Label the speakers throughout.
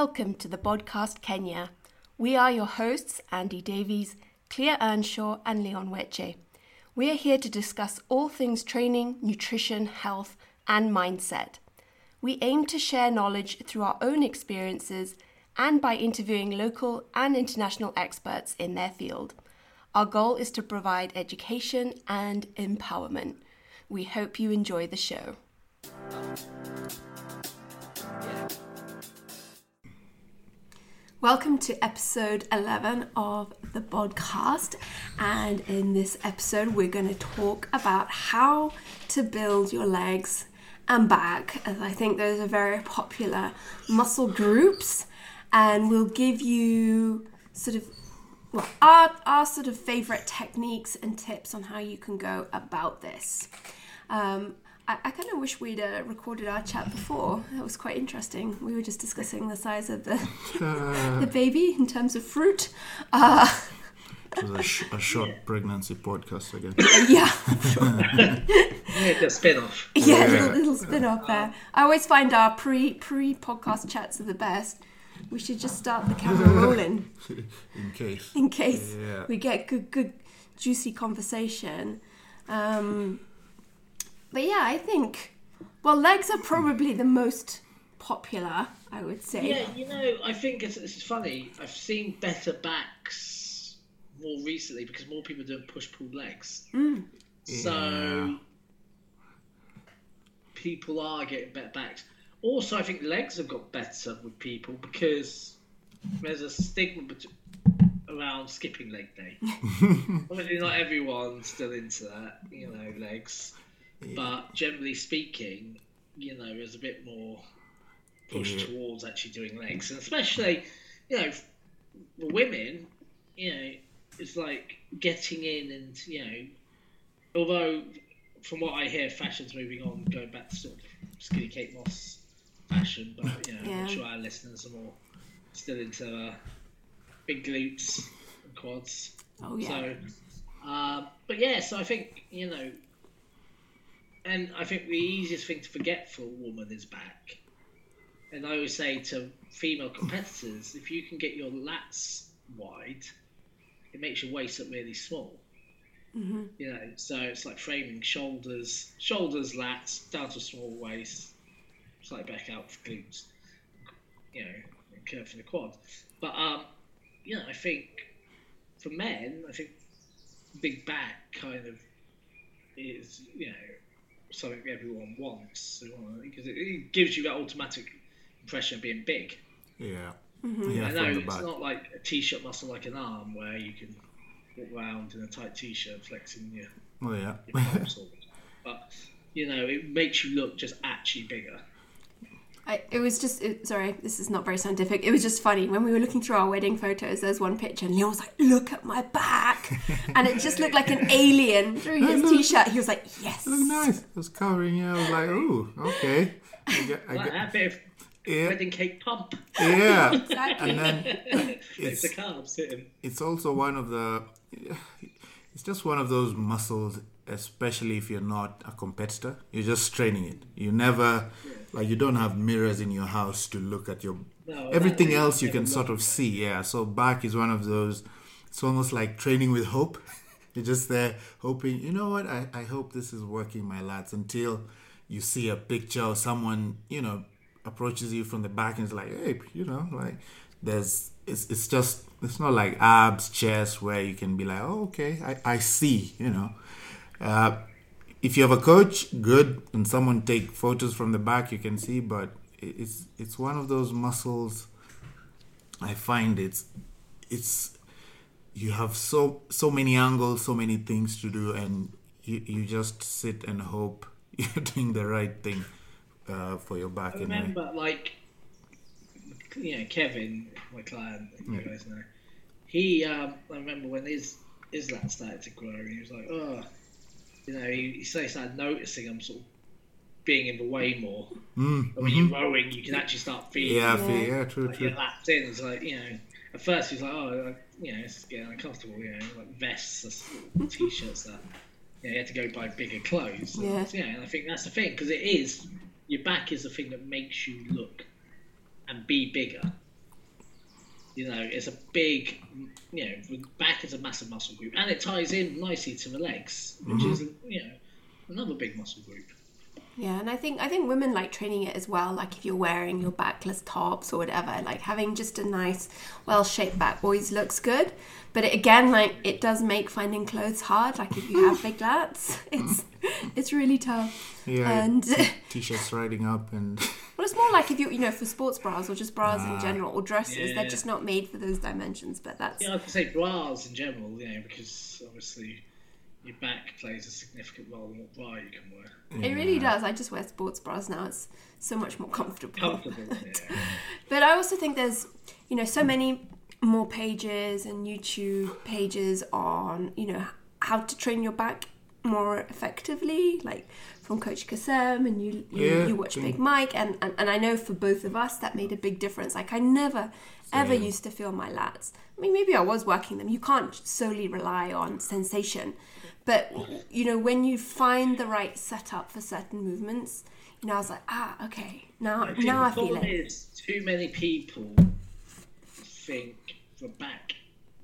Speaker 1: Welcome to the podcast Kenya. We are your hosts, Andy Davies, Clea Earnshaw, and Leon Weche. We are here to discuss all things training, nutrition, health, and mindset. We aim to share knowledge through our own experiences and by interviewing local and international experts in their field. Our goal is to provide education and empowerment. We hope you enjoy the show. Welcome to episode 11 of the podcast. And in this episode, we're going to talk about how to build your legs and back, as I think those are very popular muscle groups. And we'll give you sort of well, our, our sort of favorite techniques and tips on how you can go about this. Um, I, I kind of wish we'd uh, recorded our chat before. That was quite interesting. We were just discussing the size of the the baby in terms of fruit. Uh,
Speaker 2: it was a, sh- a short pregnancy podcast again.
Speaker 1: yeah,
Speaker 3: Yeah, the spin off.
Speaker 1: yeah, little, little spin off there. I always find our pre pre podcast chats are the best. We should just start the camera rolling
Speaker 2: In case.
Speaker 1: in case
Speaker 2: Yeah.
Speaker 1: we get good, good, juicy conversation. Um, but yeah, I think well, legs are probably the most popular. I would say.
Speaker 3: Yeah, you know, I think it's, it's funny. I've seen better backs more recently because more people are doing push pull legs. Mm. So
Speaker 2: Yeah.
Speaker 3: people are getting better backs. Also, I think legs have got better with people because there's a stigma bet- around skipping leg day. Obviously, not everyone's still into that, you know, legs. But generally speaking, you know, there's a bit more push
Speaker 2: Yeah.
Speaker 3: towards actually doing legs, and especially, you know, for women, you know, it's like getting in and you know, although from what I hear, fashion's moving on, going back to sort of skinny Kate Moss fashion, but you know,
Speaker 1: Yeah.
Speaker 3: I'm sure our listeners are more still into uh, big glutes and quads.
Speaker 1: Oh yeah.
Speaker 3: So, um, but yeah, so I think you know, and I think the easiest thing to forget for a woman is back. And I always say to female competitors, if you can get your lats wide, it makes your waist look really small.
Speaker 1: Mm-hmm.
Speaker 3: You know, so it's like framing shoulders, shoulders, lats down to a small waist, slightly back out for glutes. You know, and curve for the quad. But um, you know, I think for men, I think big back kind of is you know something everyone wants because it, it gives you that automatic impression of being big.
Speaker 2: Yeah.
Speaker 1: Mm-hmm.
Speaker 2: Yeah,
Speaker 3: I know it's
Speaker 2: back.
Speaker 3: not like a t-shirt muscle like an arm where you can walk around in a tight t-shirt flexing your,
Speaker 2: Oh, yeah.
Speaker 3: your but you know it makes you look just actually bigger.
Speaker 1: I, it was just it, sorry, this is not very scientific. It was just funny when we were looking through our wedding photos. There's one picture, and Leon was like, "Look at my back," and it just looked like an alien through his t-shirt. He was like, "Yes."
Speaker 2: It was nice. It was covering you. I was like, ooh, okay. I get, I get,
Speaker 3: that bit of
Speaker 2: yeah.
Speaker 3: wedding cake pump.
Speaker 2: yeah.
Speaker 1: Exactly.
Speaker 2: And then
Speaker 3: It's
Speaker 2: it's
Speaker 3: the carbs hitting.
Speaker 2: it's also one of the it's just one of those muscles especially if you're not a competitor you're just training it you never like you don't have mirrors in your house to look at your
Speaker 3: No,
Speaker 2: everything else you can sort of see yeah. So back is one of those it's almost like training with hope. You're just there hoping you know what? I, I hope this is working my lats until you see a picture or someone you know approaches you from the back and is like hey you know like there's it's, it's just it's not like abs chest where you can be like oh okay i, I see you know. Uh, if you have a coach good and someone take photos from the back you can see but it's it's one of those muscles i find it's it's you have so so many angles so many things to do and you, you just sit and hope you're doing the right thing uh, for your back
Speaker 3: I
Speaker 2: anyway.
Speaker 3: remember, like, you know, Kevin, my client, you guys know, he, um, I remember when his, his lats started to grow, he was like, oh, you know, he, he started started noticing I'm sort of being in the way more.
Speaker 2: Mm,
Speaker 3: And when
Speaker 2: mhm.
Speaker 3: you're rowing, you can actually start feeling
Speaker 2: yeah,
Speaker 1: Yeah.
Speaker 2: yeah, yeah, true,
Speaker 3: like,
Speaker 2: true.
Speaker 3: your lats in. It's like, you know, at first he's like, oh, like, you know, it's getting uncomfortable, you know, like vests, t shirts that. You, know, you had to go buy bigger clothes.
Speaker 1: Yeah.
Speaker 3: So, yeah, and I think that's the thing, because it is, your back is the thing that makes you look and be bigger. You know, it's a big, you know, the back is a massive muscle group, and it ties in nicely to the legs, which mm-hmm. is, you know, another big muscle group.
Speaker 1: Yeah, and I think I think women like training it as well. Like if you're wearing your backless tops or whatever, like having just a nice, well-shaped back always looks good. But it, again, like it does make finding clothes hard. Like if you have big lats, it's it's really tough.
Speaker 2: Yeah,
Speaker 1: And
Speaker 2: t-shirts riding up and
Speaker 1: well, it's more like if you you know for sports bras or just bras in
Speaker 2: Ah.
Speaker 1: general or dresses,
Speaker 3: Yeah.
Speaker 1: they're just not made for those dimensions. But that's
Speaker 3: Yeah, I could say bras in general, you know, because obviously your back plays a significant role in what bra you can wear.
Speaker 1: it really does. I just wear sports bras now. It's so much more comfortable.
Speaker 3: Comfortable, yeah.
Speaker 1: But I also think there's, you know, so many more pages and YouTube pages on, you know, how to train your back more effectively, like from Coach Kasem and you you,
Speaker 2: Yeah,
Speaker 1: you watch Big Mike and, and, and I know for both of us that made a big difference. Like I never ever
Speaker 2: Same.
Speaker 1: used to feel my lats. I mean maybe I was working them. You can't solely rely on sensation. But you know, when you find the right setup for certain movements, you know, I was like, ah, okay, now
Speaker 3: I
Speaker 1: now I
Speaker 3: the
Speaker 1: feel
Speaker 3: problem
Speaker 1: it.
Speaker 3: is too many people think for back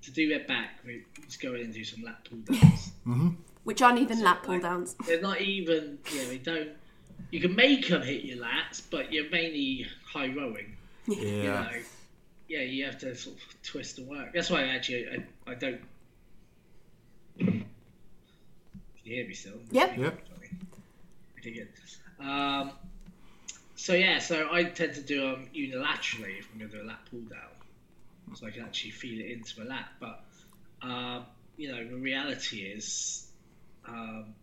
Speaker 3: to do their back, we just go in and do some lat pull downs.
Speaker 1: Which aren't even lat pull downs.
Speaker 3: They're not even, you know, they don't. You can make them hit your lats, but you're mainly high rowing. You
Speaker 2: yeah.
Speaker 3: know, yeah, you have to sort of twist and work. That's why actually I, I don't. Can you hear me still?
Speaker 1: Yep.
Speaker 2: Yep.
Speaker 3: Pretty good. Um, so yeah, so I tend to do them unilaterally if I'm going to do a lat pull down, so I can actually feel it into my lat. But um, you know, the reality is, um,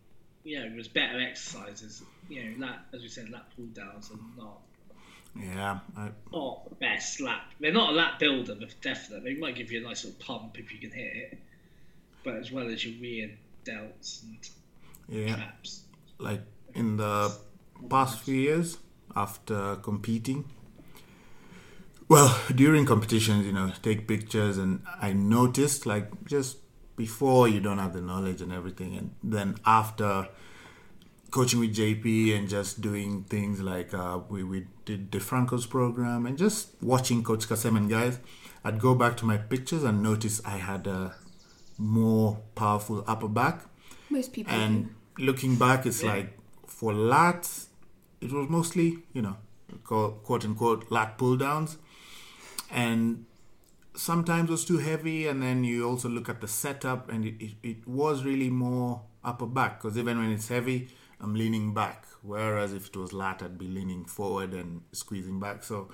Speaker 3: you know, there's better exercises. You know, lat, as we said, lat pull downs are not
Speaker 2: Yeah, I,
Speaker 3: not the best lat. They're not a lat builder, but definitely they might give you a nice little pump if you can hit it. But as well as your rear delts and
Speaker 2: yeah.
Speaker 3: traps.
Speaker 2: Like in the past few years after competing. Well, during competitions, you know, take pictures, and I noticed like just before you don't have the knowledge and everything, and then after coaching with JP and just doing things like uh, we, we did DeFranco's program and just watching Coach Kasem and guys, I'd go back to my pictures and notice I had a more powerful upper back.
Speaker 1: Most people
Speaker 2: And looking back, it's like for lats, it was mostly, you know, quote quote unquote lat pull downs. And sometimes was too heavy. And then you also look at the setup, and it, it, it was really more upper back because even when it's heavy, I'm leaning back. Whereas if it was lat, I'd be leaning forward and squeezing back. So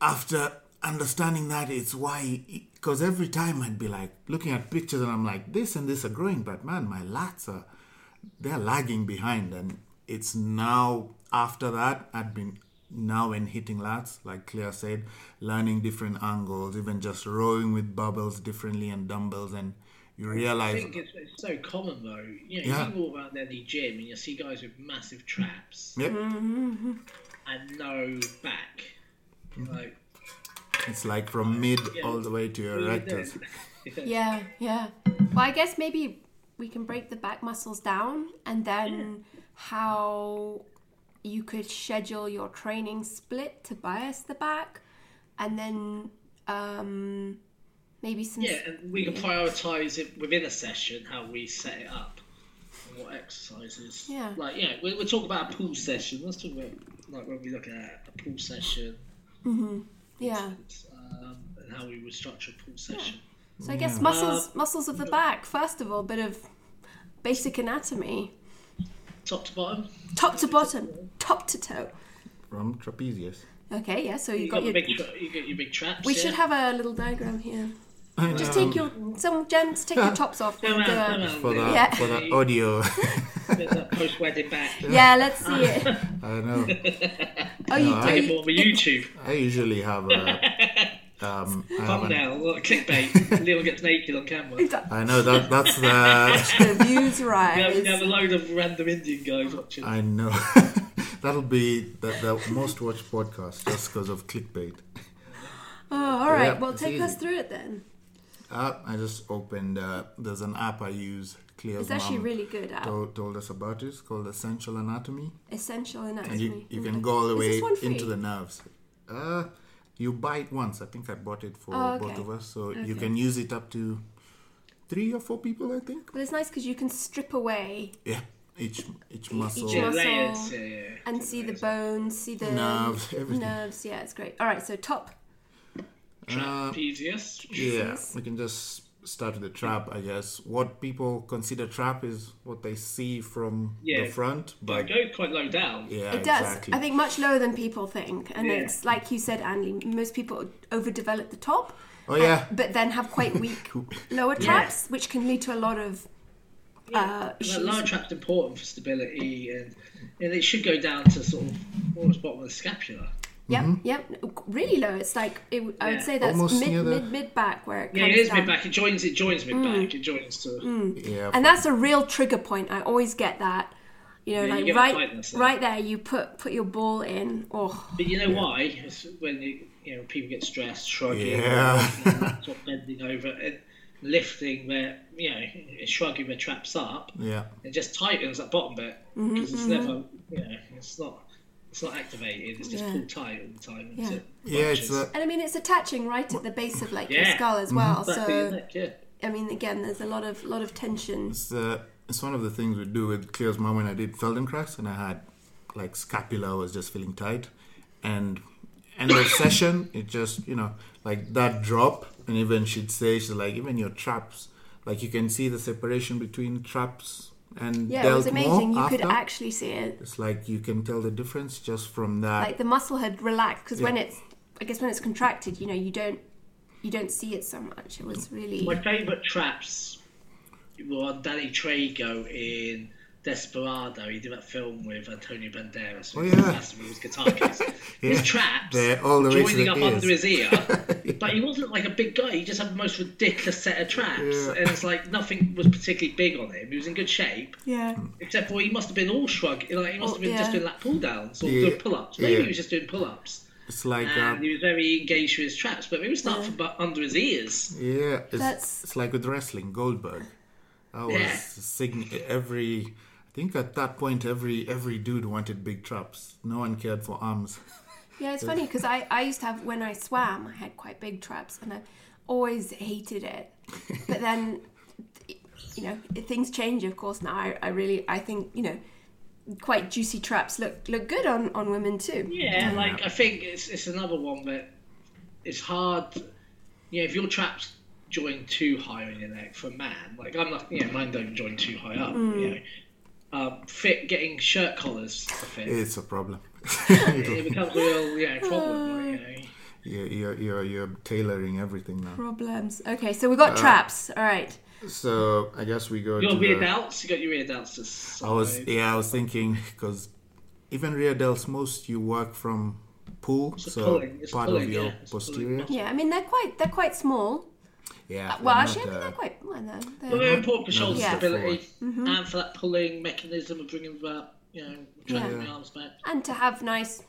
Speaker 2: after understanding that, it's why, because every time I'd be like looking at pictures and I'm like, this and this are growing, but man, my lats are, they're lagging behind. And it's now, after that, I'd been now in hitting lats, like Claire said, learning different angles, even just rowing with bubbles differently and dumbbells. And you
Speaker 3: I
Speaker 2: realize,
Speaker 3: think it's, it's so common though. You know,
Speaker 2: Yeah.
Speaker 3: you walk around any gym and you see guys with massive traps
Speaker 2: yep,
Speaker 3: and no back.
Speaker 2: Mm-hmm.
Speaker 3: Like,
Speaker 2: it's like from mid
Speaker 3: Yeah.
Speaker 2: all the way to your
Speaker 3: what are you doing?
Speaker 2: rectors.
Speaker 1: Yeah, yeah. Well, I guess maybe we can break the back muscles down and then how you could schedule your training split to bias the back and then um, maybe some.
Speaker 3: Yeah, and we can prioritize it within a session how we set it up and what exercises.
Speaker 1: Yeah.
Speaker 3: Like, yeah, we, we'll talk about a pull session. Let's talk about like when we look at a pull session Mhm.
Speaker 1: Yeah.
Speaker 3: um, and how we would structure a pull session.
Speaker 1: So I guess muscles muscles of the back, first of all, a bit of basic anatomy.
Speaker 3: Top to bottom.
Speaker 1: Top to bottom, top to toe.
Speaker 2: From trapezius.
Speaker 1: Okay, yeah, so you,
Speaker 3: You
Speaker 1: got,
Speaker 3: got,
Speaker 1: your.
Speaker 3: big, tra- you got your big traps.
Speaker 1: we
Speaker 3: yeah?
Speaker 1: should have a little diagram here.
Speaker 2: I
Speaker 1: Just take your some gents take your tops off.
Speaker 3: Come
Speaker 1: and do
Speaker 3: on,
Speaker 1: a-
Speaker 3: come on.
Speaker 2: for the
Speaker 1: Yeah.
Speaker 2: for the audio.
Speaker 3: post wedding back.
Speaker 1: Yeah, let's see it.
Speaker 2: I know.
Speaker 1: Oh, you
Speaker 2: No,
Speaker 1: do.
Speaker 2: I-
Speaker 3: Get more on YouTube.
Speaker 2: I usually have a. Um, I, have an,
Speaker 3: Thumbnail, clickbait. Leo gets naked on camera. You
Speaker 2: I know that that's the.
Speaker 1: the views
Speaker 3: have,
Speaker 1: rise.
Speaker 3: We have a load of random Indian guys watching.
Speaker 2: I know. That'll be the, the most watched podcast just because of clickbait.
Speaker 1: Oh, all right.
Speaker 2: Yeah,
Speaker 1: well,
Speaker 2: it's
Speaker 1: take us through it then.
Speaker 2: Uh, I just opened. Uh, there's an app I use. Clear's
Speaker 1: It's actually really good at
Speaker 2: told, told us about it. It's called Essential Anatomy,
Speaker 1: essential
Speaker 2: and
Speaker 1: anatomy.
Speaker 2: you you can go all the way into the nerves. Uh, You buy it once. I think I bought it for
Speaker 1: Oh,
Speaker 2: both of us, so you can use it up to three or four people. I think.
Speaker 1: But it's nice because you can strip away
Speaker 2: Yeah, each each muscle.
Speaker 3: Yeah,
Speaker 1: muscle.
Speaker 3: layers. Yeah, yeah.
Speaker 1: and see the bones, see the
Speaker 2: Nerves, everything.
Speaker 1: nerves. Yeah, it's great. All right, so top.
Speaker 2: Uh,
Speaker 3: Trapezius.
Speaker 2: Yeah, we can just start with the trap, I guess. What people consider trap is what they see from
Speaker 3: Yeah.
Speaker 2: the front,
Speaker 3: But
Speaker 2: but
Speaker 3: it goes quite low down.
Speaker 2: yeah,
Speaker 1: It does.
Speaker 2: exactly.
Speaker 1: I think much lower than people think, and
Speaker 3: Yeah.
Speaker 1: it's like you said, Andy. Most people overdevelop the top.
Speaker 2: oh yeah,
Speaker 1: but then have quite weak lower traps, which can lead to a lot of uh,
Speaker 3: That lower trap's important for stability, and and it should go down to sort of almost bottom of the scapula.
Speaker 1: Yep, yep, really low. It's like it, I would say that's
Speaker 2: Almost
Speaker 1: mid,
Speaker 2: the-
Speaker 1: mid mid back where it
Speaker 3: Yeah, it is
Speaker 1: down. Mm.
Speaker 3: mid back. It joins. It joins mid back. It joins to.
Speaker 2: yeah.
Speaker 1: and that's a real trigger point. I always get that. You know,
Speaker 3: Yeah,
Speaker 1: like
Speaker 3: get
Speaker 1: right,
Speaker 3: there.
Speaker 1: right there. You put put your ball in. Oh,
Speaker 3: But you know why? It's when you, you know people get stressed, shrugging,
Speaker 2: Yeah.
Speaker 3: sort of bending over, and lifting their you know shrugging their traps up.
Speaker 2: yeah,
Speaker 3: It just tightens that bottom bit
Speaker 1: Mm-hmm,
Speaker 3: because it's never you know it's not it's not activated. It's just
Speaker 1: Yeah.
Speaker 3: pulled tight all the time.
Speaker 1: Yeah.
Speaker 3: until it
Speaker 2: yeah. It's a,
Speaker 1: and I mean it's attaching right at the base of like your skull as well.
Speaker 3: Back of
Speaker 1: So
Speaker 3: neck, yeah.
Speaker 1: I mean, again, there's a lot of lot of tension.
Speaker 2: it's uh, it's one of the things we do with Cleo's mom when I did Feldenkrais, and I had like scapula was just feeling tight, and end of session, it just you know like that drop, and even she'd say she's like even your traps, like you can see the separation between traps and
Speaker 1: Yeah, it
Speaker 2: delt
Speaker 1: was amazing. You
Speaker 2: more
Speaker 1: could actually see it.
Speaker 2: It's like you can tell the difference just from that.
Speaker 1: like the muscle had relaxed because when it's i guess when it's contracted you know you don't you don't see it so much it was really
Speaker 3: My favourite traps were on Danny Trejo in Desperado. He did that film with Antonio Banderas.
Speaker 2: Oh,
Speaker 3: with
Speaker 2: yeah.
Speaker 3: Massive with his guitar case. His traps
Speaker 2: They're all the way
Speaker 3: joining up
Speaker 2: ears.
Speaker 3: under his ear. But he wasn't like a big guy. He just had the most ridiculous set of traps.
Speaker 2: Yeah.
Speaker 3: And it's like nothing was particularly big on him. He was in good shape.
Speaker 1: yeah
Speaker 3: Except for he must have been all shrug. Like, he must
Speaker 1: Oh,
Speaker 3: have been
Speaker 1: yeah.
Speaker 3: just doing like pull downs or
Speaker 2: Yeah.
Speaker 3: doing pull ups. Maybe
Speaker 2: Yeah.
Speaker 3: he was just doing pull ups.
Speaker 2: It's like
Speaker 3: And
Speaker 2: um,
Speaker 3: he was very engaged with his traps. But maybe start from bu- under his ears.
Speaker 2: yeah, it's,
Speaker 1: That's-
Speaker 2: it's like with wrestling, Goldberg. That was
Speaker 3: Yeah.
Speaker 2: sign- every. I think at that point, every every dude wanted big traps. No one cared for arms.
Speaker 1: yeah it's funny because I, I used to have when i swam i had quite big traps and i always hated it but then you know things change of course now i, I really i think you know quite juicy traps look look good on on women too
Speaker 3: Yeah, like I think it's it's another one that it's hard. You know, if your traps join too high on your neck for a man, like I'm not, you know, mine don't join too high up. You mm. know, um, fit getting shirt collars to fit,
Speaker 2: It's a problem.
Speaker 3: it becomes a real you know problem. Like, you know.
Speaker 2: you're, you're you're you're tailoring everything now.
Speaker 1: problems okay so we got traps all right
Speaker 2: So I guess we go
Speaker 3: Your
Speaker 2: to
Speaker 3: rear
Speaker 2: the.
Speaker 3: delts, you got your rear delts.
Speaker 2: I was yeah, I was thinking because even rear delts, most you work from pull,
Speaker 3: It's
Speaker 2: so
Speaker 3: pulling, it's
Speaker 2: part
Speaker 3: pulling,
Speaker 2: of your
Speaker 3: yeah, it's pulling
Speaker 2: posterior.
Speaker 1: yeah i mean they're quite they're quite small
Speaker 2: Yeah.
Speaker 1: well actually i
Speaker 2: not, uh,
Speaker 1: they're quite well they're,
Speaker 3: Well,
Speaker 1: they're,
Speaker 3: they're important for shoulder
Speaker 1: Yeah.
Speaker 3: stability and for that pulling mechanism of bringing that, you know, dragging
Speaker 1: Yeah.
Speaker 3: the arms back.
Speaker 1: and to have nice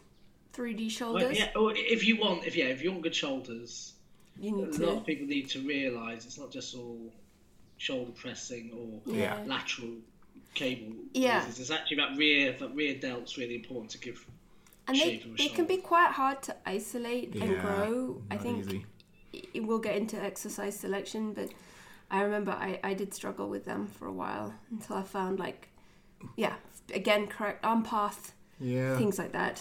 Speaker 1: 3d shoulders
Speaker 3: Well, yeah, or if you want, if yeah, if you want good shoulders,
Speaker 1: you need
Speaker 3: a
Speaker 1: to
Speaker 3: lot of people need to realise it's not just all shoulder pressing or
Speaker 2: Yeah.
Speaker 3: lateral cable.
Speaker 1: Yeah.
Speaker 3: raises. It's actually that rear that rear delt's really important to give.
Speaker 1: and they,
Speaker 3: shape of a
Speaker 1: they can be quite hard to isolate and grow i think
Speaker 2: easy.
Speaker 1: It will get into exercise selection but i remember I, I did struggle with them for a while until i found like yeah again correct arm path
Speaker 2: Yeah.
Speaker 1: things like that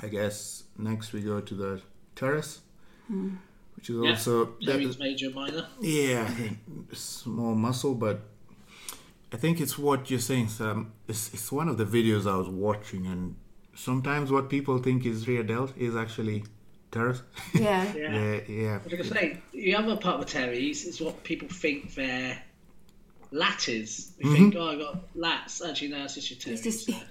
Speaker 2: I guess next we go to the teres,
Speaker 1: Hmm.
Speaker 2: which is
Speaker 3: Yeah.
Speaker 2: also that
Speaker 3: Teres
Speaker 2: is-
Speaker 3: major, minor.
Speaker 2: yeah, small muscle, but I think it's what you're saying, Sam. It's, it's one of the videos I was watching, and sometimes what people think is rear delt is actually teres.
Speaker 1: yeah
Speaker 3: Yeah.
Speaker 2: yeah, yeah.
Speaker 3: I was going to say, the other part with teres is what people think their lat is. They think, oh, I got lats. Actually, no, it's just your teres.
Speaker 1: it's just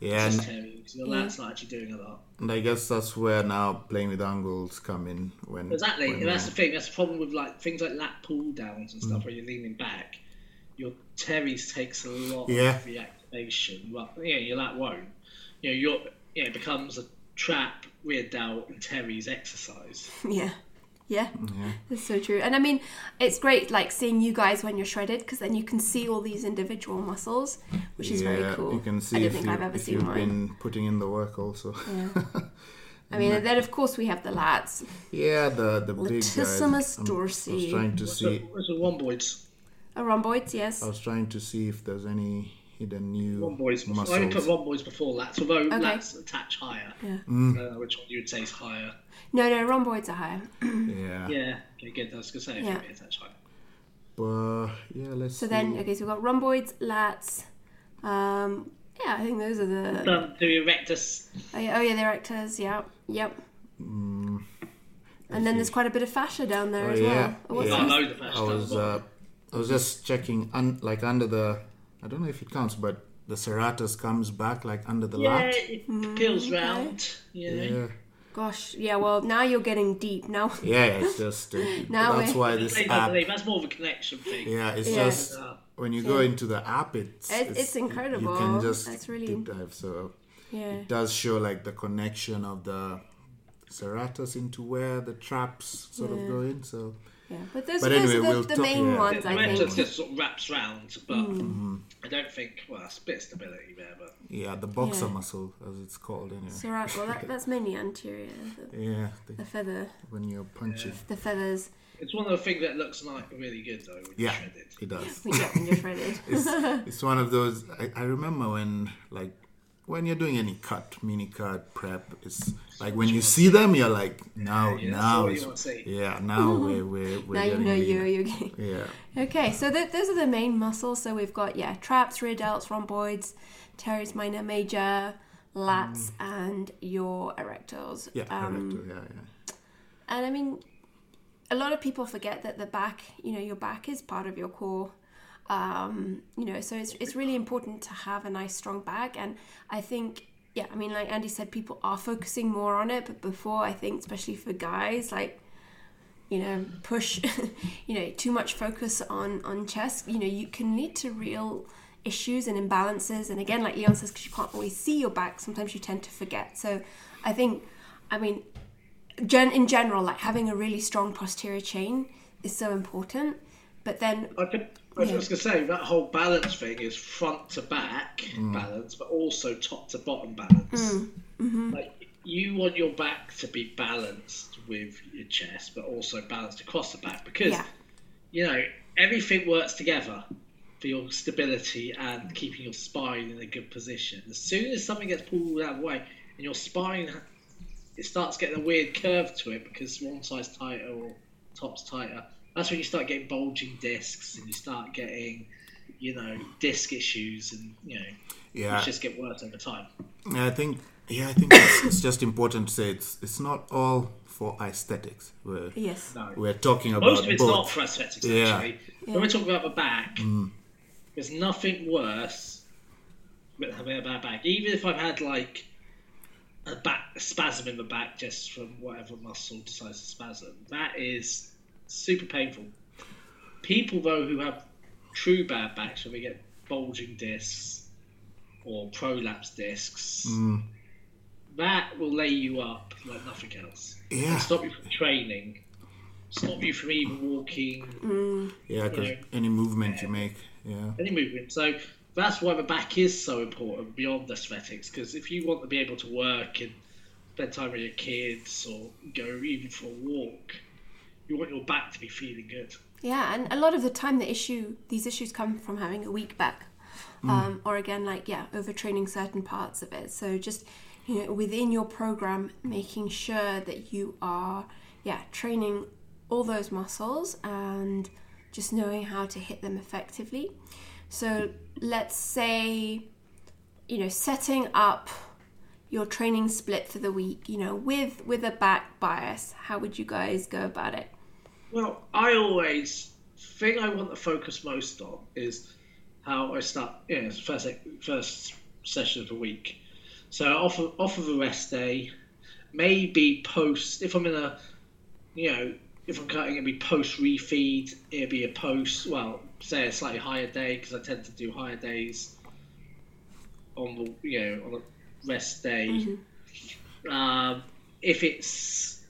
Speaker 2: Yeah,
Speaker 3: It's
Speaker 2: and,
Speaker 3: just teres. Your lat's not actually doing a lot.
Speaker 2: and I guess that's where now playing with angles come in when
Speaker 3: Exactly,
Speaker 2: when
Speaker 3: and that's
Speaker 2: we're-
Speaker 3: the thing. That's the problem with like things like lat pull downs and
Speaker 2: Mm.
Speaker 3: stuff, where you're leaning back. Your teres takes a lot
Speaker 2: Yeah.
Speaker 3: of the activation. Well, yeah, your lat won't. You know, your yeah, it becomes a trap, rear delt, and teres exercise.
Speaker 1: yeah yeah that's so true and i mean it's great like seeing you guys when you're shredded because then you can see all these individual muscles which is very cool
Speaker 2: You can see
Speaker 1: i don't
Speaker 2: if,
Speaker 1: think
Speaker 2: you,
Speaker 1: i've ever
Speaker 2: if
Speaker 1: seen
Speaker 2: you've
Speaker 1: mine
Speaker 2: been putting in the work also.
Speaker 1: yeah. I mean, and then of course we have the lats.
Speaker 2: Yeah, the the big guys.
Speaker 1: Latissimus
Speaker 2: I'm- I was
Speaker 1: dorsi.
Speaker 2: trying to
Speaker 3: What's
Speaker 2: see.
Speaker 3: the, what's the rhomboids?
Speaker 1: A rhomboids, yes.
Speaker 2: I was trying to see if there's any hidden new
Speaker 3: Rhomboids. Before, I would put
Speaker 2: muscles.
Speaker 3: rhomboids before lats, although
Speaker 1: Okay.
Speaker 3: lats attach higher.
Speaker 1: Yeah.
Speaker 2: Mm.
Speaker 3: Uh, which one you would say is higher?
Speaker 1: No, no, rhomboids are higher.
Speaker 2: Yeah.
Speaker 3: Yeah. Okay, good. I was going to say, if
Speaker 1: Yeah.
Speaker 3: they attach higher.
Speaker 2: But yeah, let's.
Speaker 1: So
Speaker 2: see.
Speaker 1: then, okay, so we've got rhomboids, lats. Um, yeah, I think those are the.
Speaker 3: Um, the erectus.
Speaker 1: Oh yeah, oh, yeah the erectors. Yeah, yep. and then there's quite a bit of fascia down there
Speaker 2: Oh,
Speaker 1: as
Speaker 2: yeah.
Speaker 1: well. Oh,
Speaker 2: Yeah.
Speaker 3: I know the fascia.
Speaker 2: I was uh, I was just checking un, like under the I don't know if it counts, but the serratus comes back like under the
Speaker 3: yeah,
Speaker 2: lat.
Speaker 3: it peels round. You know.
Speaker 2: Yeah,
Speaker 1: Gosh, yeah. Well, now you're getting deep. Now,
Speaker 2: yeah, it's just uh,
Speaker 1: Now
Speaker 2: that's
Speaker 1: we-
Speaker 2: why this
Speaker 3: Believe,
Speaker 2: app.
Speaker 3: that's more of a connection thing.
Speaker 2: Yeah, it's
Speaker 1: Yeah.
Speaker 2: just
Speaker 3: Uh,
Speaker 2: when you go into the app, it's
Speaker 1: It- it's incredible.
Speaker 2: You can just
Speaker 1: That's really-
Speaker 2: deep dive. So
Speaker 1: yeah,
Speaker 2: it does show like the connection of the serratus into where the traps sort of go in. So
Speaker 1: yeah. But those,
Speaker 2: But
Speaker 1: those
Speaker 2: anyway,
Speaker 1: are the,
Speaker 2: we'll
Speaker 1: the
Speaker 2: talk-
Speaker 1: main
Speaker 2: yeah.
Speaker 1: ones,
Speaker 3: the
Speaker 1: I
Speaker 3: erectus
Speaker 1: think. Mm.
Speaker 3: just sort of wraps round, but I don't think. Well, it's a bit of stability there, but
Speaker 2: yeah, the boxer
Speaker 1: Yeah.
Speaker 2: muscle as it's called. Anyway.
Speaker 1: So right, well, that, that's mainly anterior. The,
Speaker 2: yeah, the,
Speaker 1: the feather,
Speaker 2: when you're punching.
Speaker 1: the feathers.
Speaker 3: it's one of the things that looks like really good though. When
Speaker 2: Yeah,
Speaker 3: you shred it.
Speaker 2: it does.
Speaker 1: We get when you're shredded.
Speaker 2: it's, it's one of those I, I remember when like when you're doing any cut mini cut prep it's like when you see them you're like now
Speaker 3: Yeah, that's
Speaker 2: now
Speaker 3: what you
Speaker 2: it's, yeah now we're we're, we're
Speaker 1: now you know you're you're getting.
Speaker 2: yeah
Speaker 1: Okay, so th- those are the main muscles. So we've got yeah, traps, rear delts, rhomboids, teres minor, major, lats, and your erectors.
Speaker 2: Mm. yeah
Speaker 1: Um,
Speaker 2: erector, yeah yeah
Speaker 1: And I mean, a lot of people forget that the back, you know, your back is part of your core. Um, you know, so it's it's really important to have a nice strong back. And I think, yeah, I mean, like Andy said, people are focusing more on it. But before, I think, especially for guys, like you know, push, you know, too much focus on on chest, you know, you can lead to real issues and imbalances. And again, like Leon says, because you can't always see your back, sometimes you tend to forget. So I think, I mean, gen- in general, like having a really strong posterior chain is so important. But then,
Speaker 3: I, could, I was
Speaker 1: Yeah.
Speaker 3: just going to say that whole balance thing is front to back
Speaker 2: Mm.
Speaker 3: balance, but also top to bottom balance.
Speaker 1: Mm. Mm-hmm.
Speaker 3: Like you want your back to be balanced with your chest, but also balanced across the back because
Speaker 1: yeah,
Speaker 3: you know everything works together for your stability and keeping your spine in a good position. As soon as something gets pulled out of the way and your spine it starts getting a weird curve to it because one side's tighter or top's tighter. That's when you start getting bulging discs and you start getting, you know, disc issues and you know,
Speaker 2: yeah
Speaker 3: it just get worse over time.
Speaker 2: Yeah, I think yeah I think it's, it's just important to say it's it's not all for aesthetics we're
Speaker 1: yes,
Speaker 3: No.
Speaker 2: we're talking about
Speaker 3: Most of it's
Speaker 2: both
Speaker 3: not for aesthetics,
Speaker 2: Yeah.
Speaker 3: actually. When we're talking about the back, mm. there's nothing worse than having a bad back. Even if I've had like a back a spasm in the back just from whatever muscle decides to spasm, that is super painful. People though who have true bad backs, where they get bulging discs or prolapse discs, mm. that will lay you up like nothing else.
Speaker 2: Yeah.
Speaker 3: stop you from training, stop you from even walking, mm.
Speaker 2: yeah because any movement you make yeah.
Speaker 3: Any movement. So that's why the back is so important beyond aesthetics. Because if you want to be able to work and spend time with your kids or go even for a walk, you want your back to be feeling good.
Speaker 1: yeah. And a lot of the time, the issue, these issues come from having a weak back, um, or again, like yeah, overtraining certain parts of it. So just you know, within your program, making sure that you are yeah training all those muscles and just knowing how to hit them effectively. So let's say, you know, setting up your training split for the week, you know, with with a back bias, how would you guys go about it?
Speaker 3: Well, I always thing I want to focus most on is how I start. You know, first first session of the week. So off of, off of a rest day, maybe post if I'm in a, you know, if I'm cutting, it'd be post refeed. It'd be a post. Well, say a slightly higher day because I tend to do higher days on the you know on a rest day. Um, if it's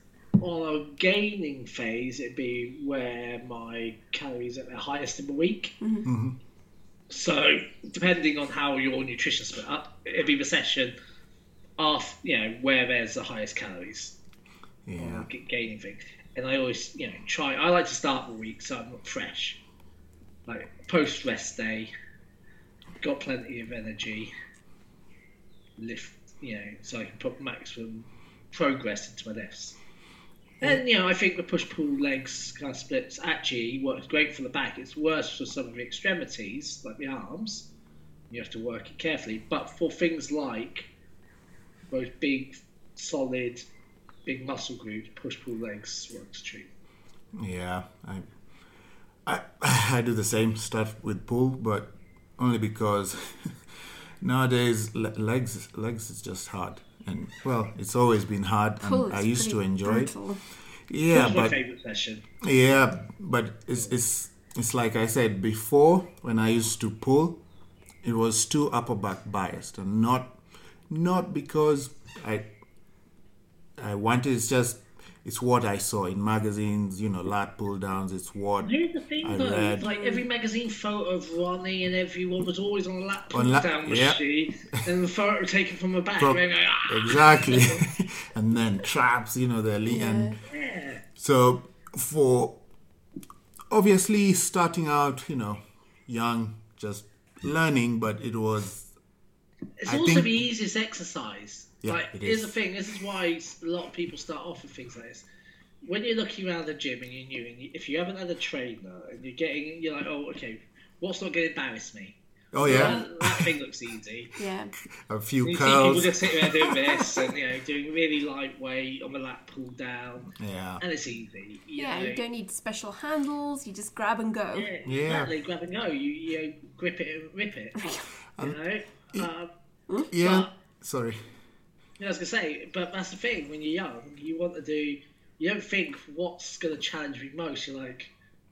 Speaker 3: on a gaining phase, it'd be where my calories are at their highest in the week. Mm-hmm. Mm-hmm. So, depending on how your nutrition split up, it'd be the session off, you know, where there's the highest calories
Speaker 2: Yeah.
Speaker 3: gaining thing. And I always, you know, try. I like to start the week so I'm not fresh. Like post rest day, got plenty of energy. Lift, you know, so I can put maximum progress into my lifts. And you know, I think the push pull legs kind of splits actually works great for the back. It's worse for some of the extremities, like the arms. You have to work it carefully. But for things like those big, solid, big muscle groups, push pull legs works too.
Speaker 2: Yeah, I, I, I do the same stuff with pull, but only because nowadays legs legs is just hard, and well, it's always been hard,
Speaker 1: Pull
Speaker 2: and I
Speaker 1: is
Speaker 2: used to
Speaker 1: pretty
Speaker 2: enjoy it. Yeah,
Speaker 3: That's
Speaker 2: but
Speaker 3: favourite session.
Speaker 2: yeah, but it's it's it's like I said before when I used to pull, it was too upper back biased, and not not because I I wanted. It's just it's what I saw in magazines, you know, lat pull downs. It's what
Speaker 3: Here's the thing,
Speaker 2: I
Speaker 3: though.
Speaker 2: read.
Speaker 3: Like every magazine photo of Ronnie and everyone was always on a lat pull
Speaker 2: On lap-
Speaker 3: down
Speaker 2: yeah.
Speaker 3: machine, and the photo taken from the back.
Speaker 2: From-
Speaker 3: going, ah,
Speaker 2: exactly, and then traps, you know, the elite and.
Speaker 3: yeah.
Speaker 2: So for obviously starting out, you know, young, just learning, but it was
Speaker 3: It's
Speaker 2: I
Speaker 3: also
Speaker 2: think-
Speaker 3: the easiest exercise.
Speaker 2: Yeah,
Speaker 3: like,
Speaker 2: it
Speaker 3: here's
Speaker 2: is.
Speaker 3: the thing. This is why a lot of people start off with things like this. When you're looking around the gym and you're new, and you, if you haven't had a trainer and you're getting, you're like, oh, okay, what's not going to embarrass me?
Speaker 2: oh yeah,
Speaker 3: That, that thing looks easy.
Speaker 1: Yeah.
Speaker 2: a few
Speaker 3: You see people just sitting there doing this and you know doing really lightweight on the lat pull down,
Speaker 2: Yeah,
Speaker 3: and it's easy. You
Speaker 1: Yeah,
Speaker 3: know.
Speaker 1: you don't need special handles. You just grab and go.
Speaker 3: Yeah,
Speaker 2: Yeah.
Speaker 3: exactly. Grab and go. You you know, grip it and rip it. You know. Um,
Speaker 2: yeah.
Speaker 3: but-
Speaker 2: Sorry.
Speaker 3: Yeah, I was gonna say, but that's the thing. When you're young, you want to do. You don't think what's gonna challenge me most. You're like,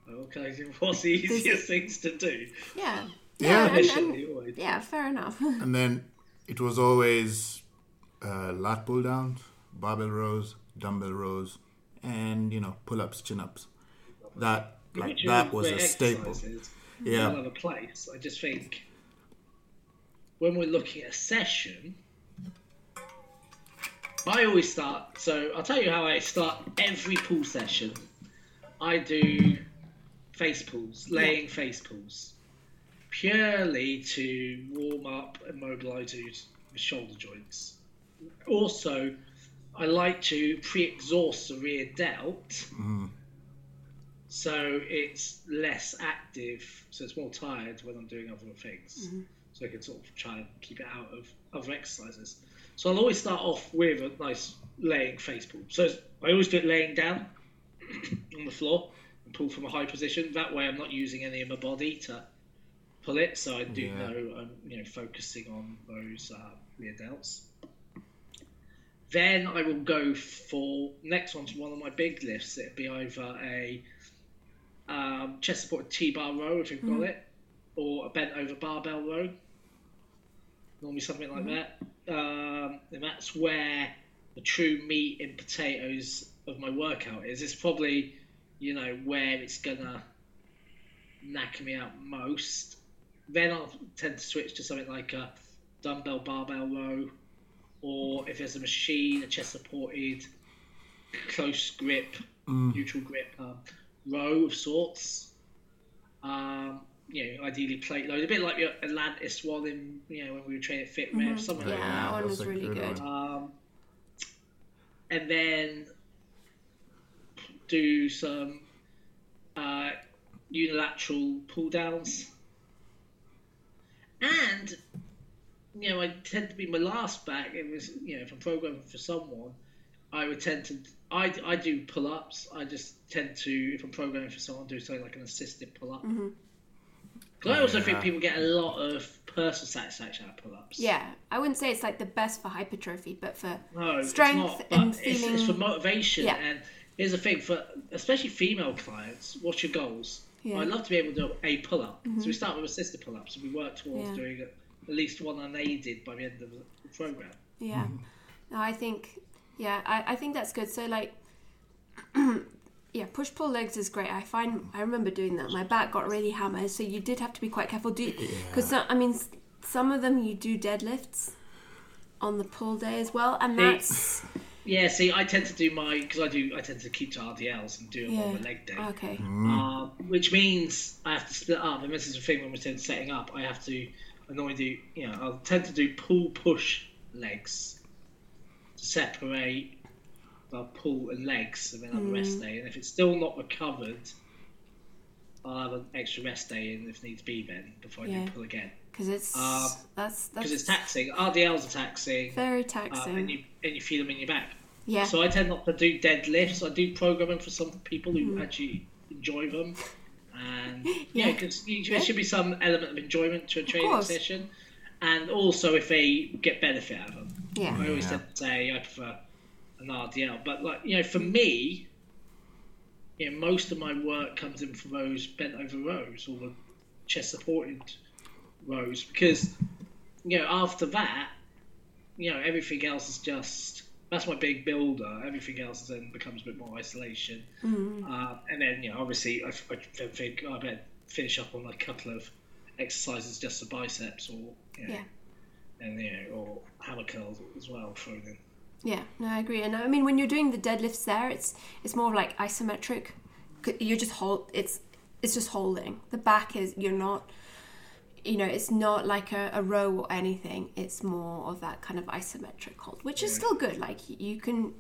Speaker 3: oh, okay, what's the easiest things to do?
Speaker 1: Yeah.
Speaker 2: Yeah.
Speaker 1: and- and- yeah, fair enough.
Speaker 2: And then it was always uh, lat pull downs, barbell rows, dumbbell rows, and you know pull ups, chin ups. That like that was a staple.
Speaker 3: exercises.
Speaker 2: Yeah.
Speaker 3: Another place. I just think when we're looking at a session, I always start. So I'll tell you how I start every pull session. I do face pulls, laying face pulls, purely to warm up and mobilise the shoulder joints. Also, I like to pre-exhaust the rear delt mm-hmm. so it's less active, so it's more tired when I'm doing other things. Mm-hmm. So I can sort of try and keep it out of other exercises. So I'll always start off with a nice laying face pull. So I always do it laying down on the floor and pull from a high position. That way I'm not using any of my body to pull it. So I do
Speaker 2: Yeah.
Speaker 3: know I'm you know focusing on those uh, rear delts. Then I will go for next one's one of my big lifts. It'd be either a um, chest supported T-bar row if you've got it, or a bent over barbell row. Normally something like that. Um, and that's where the true meat and potatoes of my workout is. It's probably, you know, where it's gonna knack me out most. Then I'll tend to switch to something like a dumbbell barbell row, or if there's a machine, a chest supported, close grip, neutral grip um, row of sorts. Um, you know, ideally plate load, a bit like your Atlantis one in you know when we were training at Fitment, something
Speaker 1: Yeah,
Speaker 3: like
Speaker 1: that one was really good.
Speaker 2: one.
Speaker 3: um, and then do some uh, unilateral pull downs. And you know, I tend to be my last back. It was you know, if I'm programming for someone, I would tend to I, I do pull ups. I just tend to if I'm programming for someone, do something like an assisted pull up. I also think
Speaker 2: Yeah.
Speaker 3: people get a lot of personal satisfaction out of pull ups.
Speaker 1: Yeah, I wouldn't say it's like the best for hypertrophy, but for
Speaker 3: No, it's
Speaker 1: strength
Speaker 3: not, but
Speaker 1: and
Speaker 3: it's, it's for motivation.
Speaker 1: Yeah.
Speaker 3: And here's the thing for especially female clients, what's your goals?
Speaker 1: Yeah. Mm-hmm.
Speaker 3: I'd love to be able to do a pull up. So we start with assisted pull ups and we work towards
Speaker 1: Yeah.
Speaker 3: doing at least one unaided by the end of the program.
Speaker 1: Yeah. No, I think yeah, I, I think that's good. So like yeah, push pull legs is great. I find I remember doing that. My back got really hammered, so you did have to be quite careful. Do because I mean some of them you do deadlifts. on the pull day as well, and that's
Speaker 3: Yeah, see, I tend to do my because I do I tend to keep to RDLs and do them
Speaker 1: yeah.
Speaker 3: on the leg day.
Speaker 1: Okay.
Speaker 3: Uh, which means I have to split up, and this is the thing when we're setting up. I have to I normally do you know I'll tend to do pull push legs to separate the pull and legs, and then have a rest day. And if it's still not recovered, I'll have an extra rest day in if needs be then before I
Speaker 1: Yeah.
Speaker 3: do pull again
Speaker 1: Because it's
Speaker 3: Um,
Speaker 1: that's
Speaker 3: because it's taxing. RDLs are taxing,
Speaker 1: very
Speaker 3: uh,
Speaker 1: taxing.
Speaker 3: and you and you feel them in your back.
Speaker 1: yeah.
Speaker 3: So I tend not to do deadlifts. I do programming for some people who
Speaker 1: Mm.
Speaker 3: actually enjoy them, and
Speaker 1: Yeah.
Speaker 3: yeah, because
Speaker 1: Yeah.
Speaker 3: there should be some element of enjoyment to a training
Speaker 1: course.
Speaker 3: session, and also if they get benefit out of them.
Speaker 1: yeah.
Speaker 3: I always
Speaker 2: Yeah.
Speaker 3: tend to say I prefer an RDL, but like you know, for me, you know, most of my work comes in from those bent over rows or the chest supported rows because you know after that, you know everything else is just that's my big builder. Everything else then becomes a bit more isolation,
Speaker 1: Mm.
Speaker 3: uh, and then you know obviously I, I think oh, I better finish up on a couple of exercises just the biceps or you know,
Speaker 1: Yeah.
Speaker 3: and you know or hammer curls as well thrown in.
Speaker 1: Yeah, no, I agree. And I mean, when you're doing the deadlifts there, it's it's more like isometric. You're just hold. It's it's just holding. The back is you're not. You know, it's not like a, a row or anything. It's more of that kind of isometric hold, which is still good. Like you can,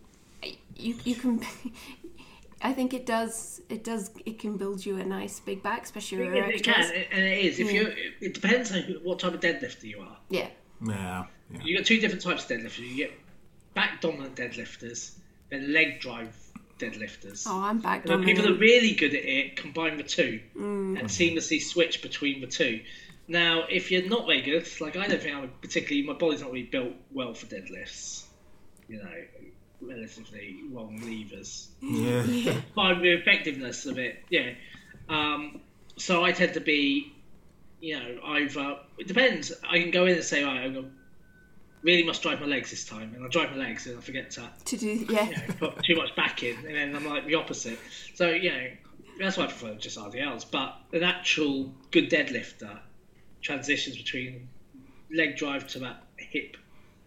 Speaker 1: you you can. I think it does. It does. It can build you a nice big back, especially your
Speaker 3: It, it
Speaker 1: extras.
Speaker 3: can, and it is. If you, it depends on what type of deadlifter you are.
Speaker 1: Yeah,
Speaker 2: Yeah. yeah.
Speaker 3: You got two different types of deadlifters. You get back dominant deadlifters, then leg drive deadlifters.
Speaker 1: Oh, I'm back
Speaker 3: And then people that are really good at it combine the two
Speaker 1: Mm.
Speaker 3: and seamlessly switch between the two. Now, if you're not very good, like I don't think I'm particularly, my body's not really built well for deadlifts. You know, relatively long levers.
Speaker 2: Yeah.
Speaker 3: by the effectiveness of it. Yeah. Um, so I tend to be, you know, either it depends. I can go in and say, right, I'm gonna, really must drive my legs this time, and I drive my legs and I forget to
Speaker 1: to do yeah.
Speaker 3: you know, put too much back in, and then I'm like the opposite. So you know, that's why I prefer just RDLs. But an actual good deadlifter transitions between leg drive to that hip,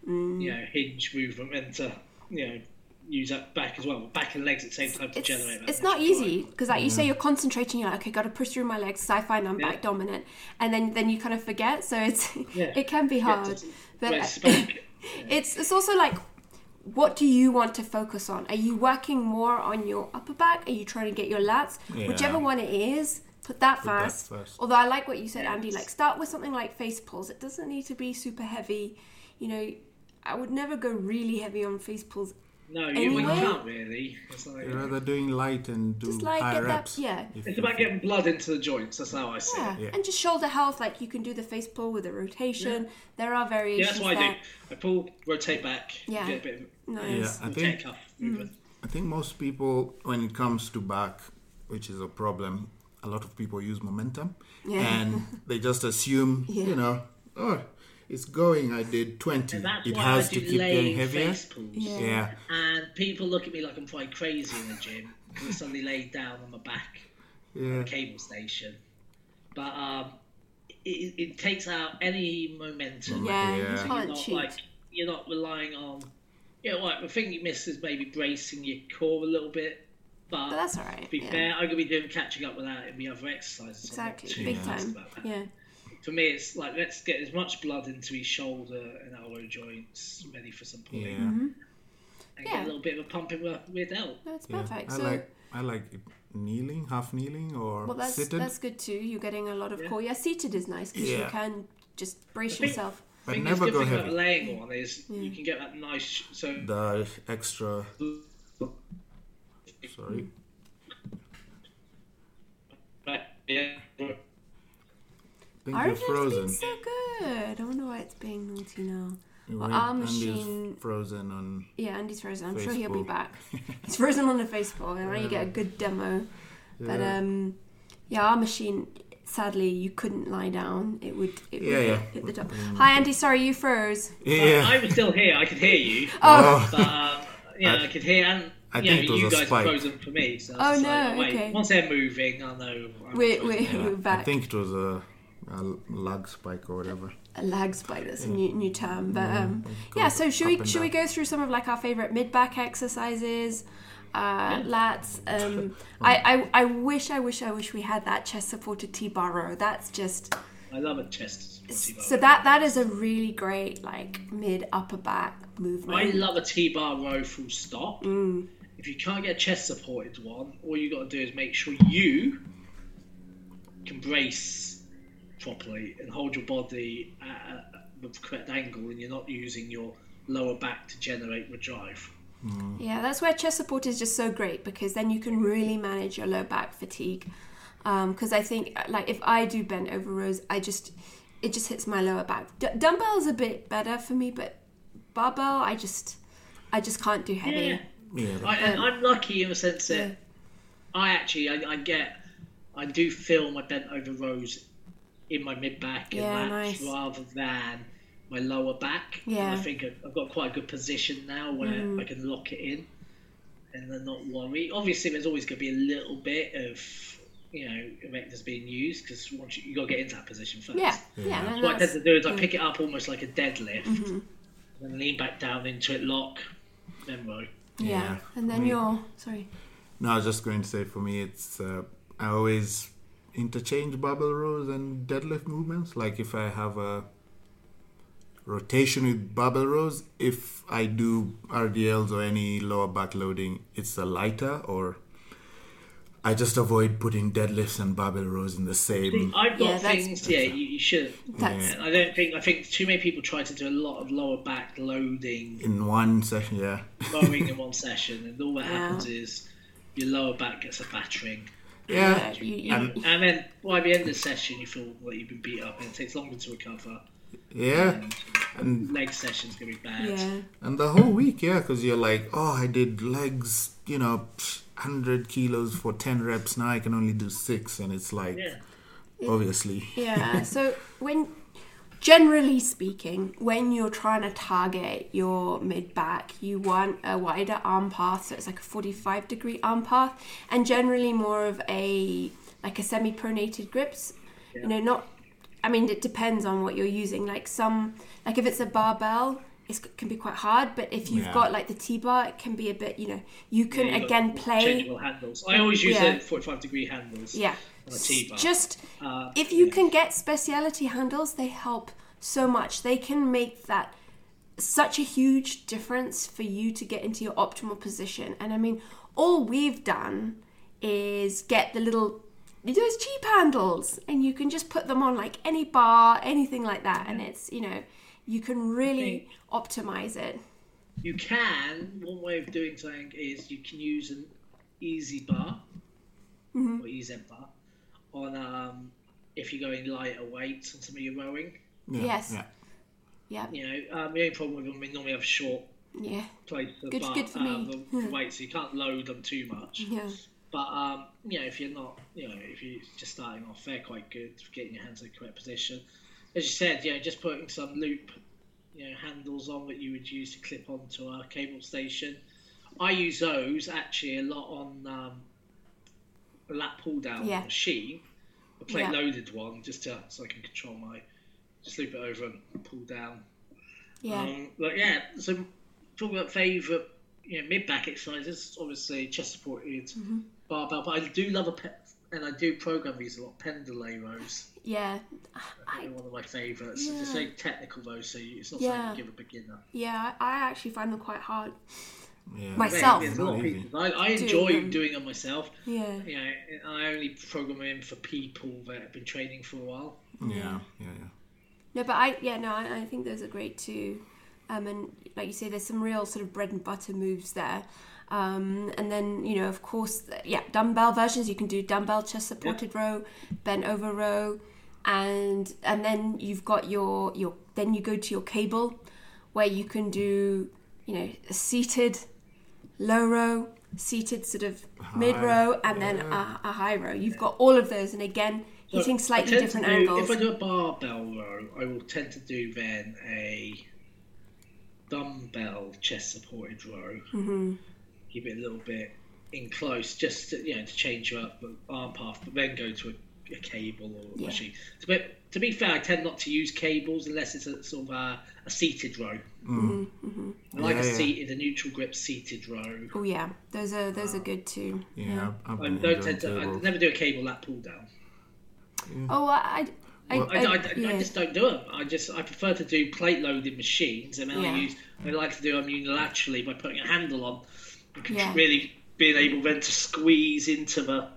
Speaker 3: mm. you know, hinge movement, and to you know use that back as well, back and legs at the same time to
Speaker 1: it's,
Speaker 3: generate that.
Speaker 1: it's not easy because like you say you're concentrating you're like okay got to push through my legs because i find i'm
Speaker 3: Yeah.
Speaker 1: back dominant and then then you kind of forget so it's
Speaker 3: Yeah.
Speaker 1: it can be hard
Speaker 3: it's-
Speaker 1: but
Speaker 3: well, it's
Speaker 1: it's it's also like what do you want to focus on? Are you working more on your upper back? Are you trying to get your lats?
Speaker 2: Yeah.
Speaker 1: whichever one it is put that
Speaker 2: Put that
Speaker 1: first.
Speaker 2: first.
Speaker 1: although i like what you said
Speaker 3: Yeah.
Speaker 1: andy like start with something like face pulls. It doesn't need to be super heavy. You know i would never go really heavy on face pulls
Speaker 3: No, you, well, you can't really. It's, like,
Speaker 2: You're rather doing light and do
Speaker 1: Just like
Speaker 2: high
Speaker 1: get that-
Speaker 2: reps.
Speaker 1: yeah.
Speaker 2: if
Speaker 3: it's about getting blood into the joints. That's how I see
Speaker 1: Yeah.
Speaker 3: it.
Speaker 2: Yeah.
Speaker 1: and just shoulder health. Like you can do the face pull with a rotation. There are
Speaker 3: Yeah,
Speaker 1: variations
Speaker 3: that's what I
Speaker 1: there.
Speaker 3: do. I pull, rotate back,
Speaker 1: Yeah.
Speaker 3: get a bit of
Speaker 1: Nice.
Speaker 2: Yeah, I think
Speaker 3: cuff movement.
Speaker 2: I think most people, when it comes to back, which is a problem, a lot of people use momentum,
Speaker 1: Yeah.
Speaker 2: and they just assume,
Speaker 1: Yeah.
Speaker 2: you know, oh, it's going. I did twenty.
Speaker 3: That's
Speaker 2: It
Speaker 3: why
Speaker 2: has
Speaker 3: I
Speaker 2: to keep getting heavier.
Speaker 1: Yeah.
Speaker 2: Yeah,
Speaker 3: And people look at me like I'm quite crazy in the gym because I suddenly laid down on my back
Speaker 2: yeah, The
Speaker 3: cable station. But um, it, it takes out any momentum.
Speaker 1: Yeah,
Speaker 2: Yeah.
Speaker 1: you
Speaker 3: You're
Speaker 1: can't cheat.
Speaker 3: like you're not relying on. Yeah, like the thing you miss is maybe bracing your core a little bit. But,
Speaker 1: but that's all right.
Speaker 3: to be
Speaker 1: yeah.
Speaker 3: fair, I'm gonna be doing catching up with that in the other exercises. so I'm not
Speaker 1: Exactly,
Speaker 3: too
Speaker 1: big
Speaker 3: fussed
Speaker 1: time. Yeah,
Speaker 3: For me, it's like let's get as much blood into his shoulder and elbow joints, ready for some pulling,
Speaker 2: yeah.
Speaker 1: Mm-hmm.
Speaker 3: and
Speaker 1: Yeah.
Speaker 3: get a little bit of a pump in the rear delt.
Speaker 1: that's
Speaker 2: yeah.
Speaker 1: perfect.
Speaker 2: I
Speaker 1: so,
Speaker 2: like I like kneeling, half kneeling, or
Speaker 1: well, that's
Speaker 2: seated.
Speaker 1: that's good too. You're getting a lot of
Speaker 3: Yeah.
Speaker 1: core. Yeah, seated is nice because you can just brace
Speaker 3: think-
Speaker 1: yourself.
Speaker 3: I think
Speaker 2: never
Speaker 3: the
Speaker 2: go
Speaker 3: good thing
Speaker 2: heavy.
Speaker 3: about laying one is you can get that nice. So
Speaker 2: The extra. Sorry.
Speaker 3: yeah,
Speaker 2: I think
Speaker 1: Ours
Speaker 2: you're
Speaker 1: has
Speaker 2: frozen.
Speaker 1: been so good. I wonder why it's being naughty now. Well, our
Speaker 2: Andy's
Speaker 1: machine-
Speaker 2: frozen on.
Speaker 1: Yeah, Andy's frozen. I'm sure he'll be back. He's frozen on the Facebook, and now you get a good demo. But
Speaker 2: Yeah.
Speaker 1: um, yeah, our machine. Sadly, you couldn't lie down. It would. It
Speaker 2: Yeah,
Speaker 1: would
Speaker 2: yeah.
Speaker 1: hit, hit the top. Hi, Andy. Sorry, you froze.
Speaker 2: Yeah.
Speaker 3: I was still here. I could hear you,
Speaker 1: Oh,
Speaker 3: but um, yeah, I,
Speaker 2: I-
Speaker 3: could hear and.
Speaker 2: I
Speaker 3: you
Speaker 2: think it was
Speaker 3: you
Speaker 2: a
Speaker 3: guys
Speaker 2: spike.
Speaker 3: frozen for me. So
Speaker 1: Oh, no,
Speaker 3: like, wait,
Speaker 1: okay.
Speaker 3: Once they're moving, I know. I'm
Speaker 1: we're, we're,
Speaker 2: Yeah,
Speaker 1: we're back.
Speaker 2: I think it was a a lag spike or whatever.
Speaker 1: a lag spike. That's a new, new term. But um, yeah, so should we
Speaker 2: and
Speaker 1: should we go through some of like our favorite mid back exercises? Uh, lats. Um, I, I I wish I wish I wish we had that chest supported T bar row. That's just
Speaker 3: I love a chest. supported
Speaker 1: so that that is a really great like mid upper back movement.
Speaker 3: I love a T-bar row full stop.
Speaker 1: Mm.
Speaker 3: If you can't get a chest supported one, all you got to do is make sure you can brace properly and hold your body at the correct angle, and you're not using your lower back to generate the drive.
Speaker 1: Yeah, that's where chest support is just so great because then you can really manage your low back fatigue. Because I think, like, if I do bent over rows, I just it just hits my lower back. D- dumbbell's a bit better for me, but barbell, I just I just can't do heavy.
Speaker 3: Yeah.
Speaker 2: Yeah,
Speaker 3: I,
Speaker 1: um,
Speaker 3: I'm lucky in the sense that
Speaker 1: Yeah.
Speaker 3: I actually I, I get I do feel my bent over rows in my mid back
Speaker 1: Yeah, nice.
Speaker 3: rather than my lower back.
Speaker 1: Yeah. Mm.
Speaker 3: I think I've I've got quite a good position now where I can lock it in and then not worry. Obviously, there's always going to be a little bit of you know erectors being used because once you, you got to get into that position first.
Speaker 1: Yeah, yeah. and
Speaker 3: What I tend to do is I pick it up almost like a deadlift,
Speaker 1: Mm-hmm.
Speaker 3: and then lean back down into it, lock, then row.
Speaker 1: yeah.
Speaker 2: Yeah.
Speaker 1: and then
Speaker 2: Me-
Speaker 1: you're sorry.
Speaker 2: No, I was just going to say for me, it's uh, I always interchange barbell rows and deadlift movements. Like if I have a rotation with barbell rows, if I do RDLs or any lower back loading, it's a lighter or I just avoid putting deadlifts and barbell rows in the same.
Speaker 3: I've got
Speaker 1: Yeah, that's-
Speaker 3: things. Yeah, you, you should.
Speaker 1: That's
Speaker 3: I don't think. I think too many people try to do a lot of lower back loading,
Speaker 2: In one session, yeah.
Speaker 3: rowing in one session, and all that
Speaker 1: Yeah.
Speaker 3: happens is your lower back gets a battering,
Speaker 2: Yeah.
Speaker 1: you, you,
Speaker 2: And-
Speaker 3: and then by the end of the session, you feel like you've been beat up, and it takes longer to recover.
Speaker 2: Yeah.
Speaker 3: And
Speaker 2: And
Speaker 3: leg session's gonna be bad.
Speaker 1: yeah.
Speaker 2: And the whole week, yeah, because you're like, oh, I did legs, you know, 100 kilos for 10 reps. Now I can only do six. And it's like,
Speaker 3: Yeah.
Speaker 2: obviously.
Speaker 1: Yeah. so when generally speaking, when you're trying to target your mid back, you want a wider arm path, so it's like a 45 degree arm path, and generally more of a like a semi pronated grips. You know, not. I mean, it depends on what you're using. Like some, like if it's a barbell. It can be quite hard, but if you've
Speaker 2: Yeah.
Speaker 1: got like the T-bar, it can be a bit, you know, you can
Speaker 3: Yeah,
Speaker 1: again play.
Speaker 3: changeable handles. I always use
Speaker 1: Yeah.
Speaker 3: the 45 degree handles.
Speaker 1: Yeah.
Speaker 3: On a T-bar.
Speaker 1: Just
Speaker 3: Uh,
Speaker 1: if you
Speaker 3: yeah.
Speaker 1: can get speciality handles, they help so much. They can make that such a huge difference for you to get into your optimal position. And I mean, all we've done is get the little those cheap handles and you can just put them on like any bar, anything like that and it's, you know, you can really optimize it.
Speaker 3: You can. One way of doing something is you can use an EZ bar
Speaker 1: Mm-hmm.
Speaker 3: or EZ bar on um, if you're going lighter weights on some of your rowing.
Speaker 2: Yeah,
Speaker 1: Yes.
Speaker 2: Yeah.
Speaker 1: Yeah.
Speaker 3: You know, um, the only problem with them, we normally have short
Speaker 1: Yeah.
Speaker 3: place for
Speaker 1: Good-
Speaker 3: bar,
Speaker 1: good for
Speaker 3: uh,
Speaker 1: me.
Speaker 3: the, the weight, so you can't load them too much.
Speaker 1: Yeah.
Speaker 3: But um, you know, if you're not, you know, if you're just starting off, they're quite good for getting your hands in the correct position. As you said, you know, just putting some loop, you know, handles on that you would use to clip onto our cable station. I use those actually a lot on um, a lat pull down
Speaker 1: Yeah.
Speaker 3: machine, a plate
Speaker 1: Yeah.
Speaker 3: loaded one, just to so I can control my, just loop it over and pull down.
Speaker 1: Yeah.
Speaker 3: Um, but yeah, so talking about favourite, you know, mid back exercises, obviously chest supported
Speaker 1: Mm-hmm.
Speaker 3: barbell, but I do love a pe- and I do program these a lot. Pendlay rows,
Speaker 1: Yeah. I,
Speaker 3: one of my favourites. It's
Speaker 1: Yeah.
Speaker 3: very technical though, so it's not
Speaker 1: Yeah.
Speaker 3: something you give a beginner.
Speaker 1: yeah, I I actually find them quite hard.
Speaker 2: Yeah.
Speaker 1: Myself.
Speaker 3: Yeah, there's a lot of people. I, I
Speaker 1: Doing
Speaker 3: enjoy
Speaker 1: them.
Speaker 3: doing them myself.
Speaker 1: Yeah.
Speaker 3: You know, I only program them for people that have been training for a while.
Speaker 2: Yeah. Yeah. Yeah.
Speaker 1: No, but I yeah no, I, I think those are great too. Um, and like you say, there's some real sort of bread and butter moves there. Um, and then you know, of course, yeah, dumbbell versions. You can do dumbbell chest supported row, bent over row, and and then you've got your your then you go to your cable, where you can do you know a seated low row, seated sort of mid row, and then a, a high row. You've got all of those, and again, hitting
Speaker 3: I
Speaker 1: slightly different
Speaker 3: do-
Speaker 1: angles.
Speaker 3: If I do a barbell row, I will tend to do then a dumbbell chest supported row.
Speaker 1: Mm-hmm.
Speaker 3: Keep it a little bit in close, just to, you know to change you up the arm path, but then go to a a cable or a
Speaker 1: Yeah.
Speaker 3: machine. To be, to be fair, I tend not to use cables unless it's a sort of a, a seated row. Mm-hmm, mm. mm-hmm. I like
Speaker 2: Yeah,
Speaker 3: a
Speaker 2: yeah.
Speaker 3: seated, a neutral grip seated row.
Speaker 1: Oh yeah, those are those are good too.
Speaker 2: Yeah, I've, I've
Speaker 3: I
Speaker 2: been
Speaker 3: don't tend to. I never do a cable lat pull down.
Speaker 1: Oh, I, I,
Speaker 2: Well-
Speaker 3: I, I, I,
Speaker 1: yeah.
Speaker 3: I just don't do them. I just I prefer to do plate loaded machines, and then
Speaker 1: Yeah.
Speaker 3: I use I like to do them unilaterally by putting a handle on, and
Speaker 1: Yeah.
Speaker 3: really being able then to squeeze into the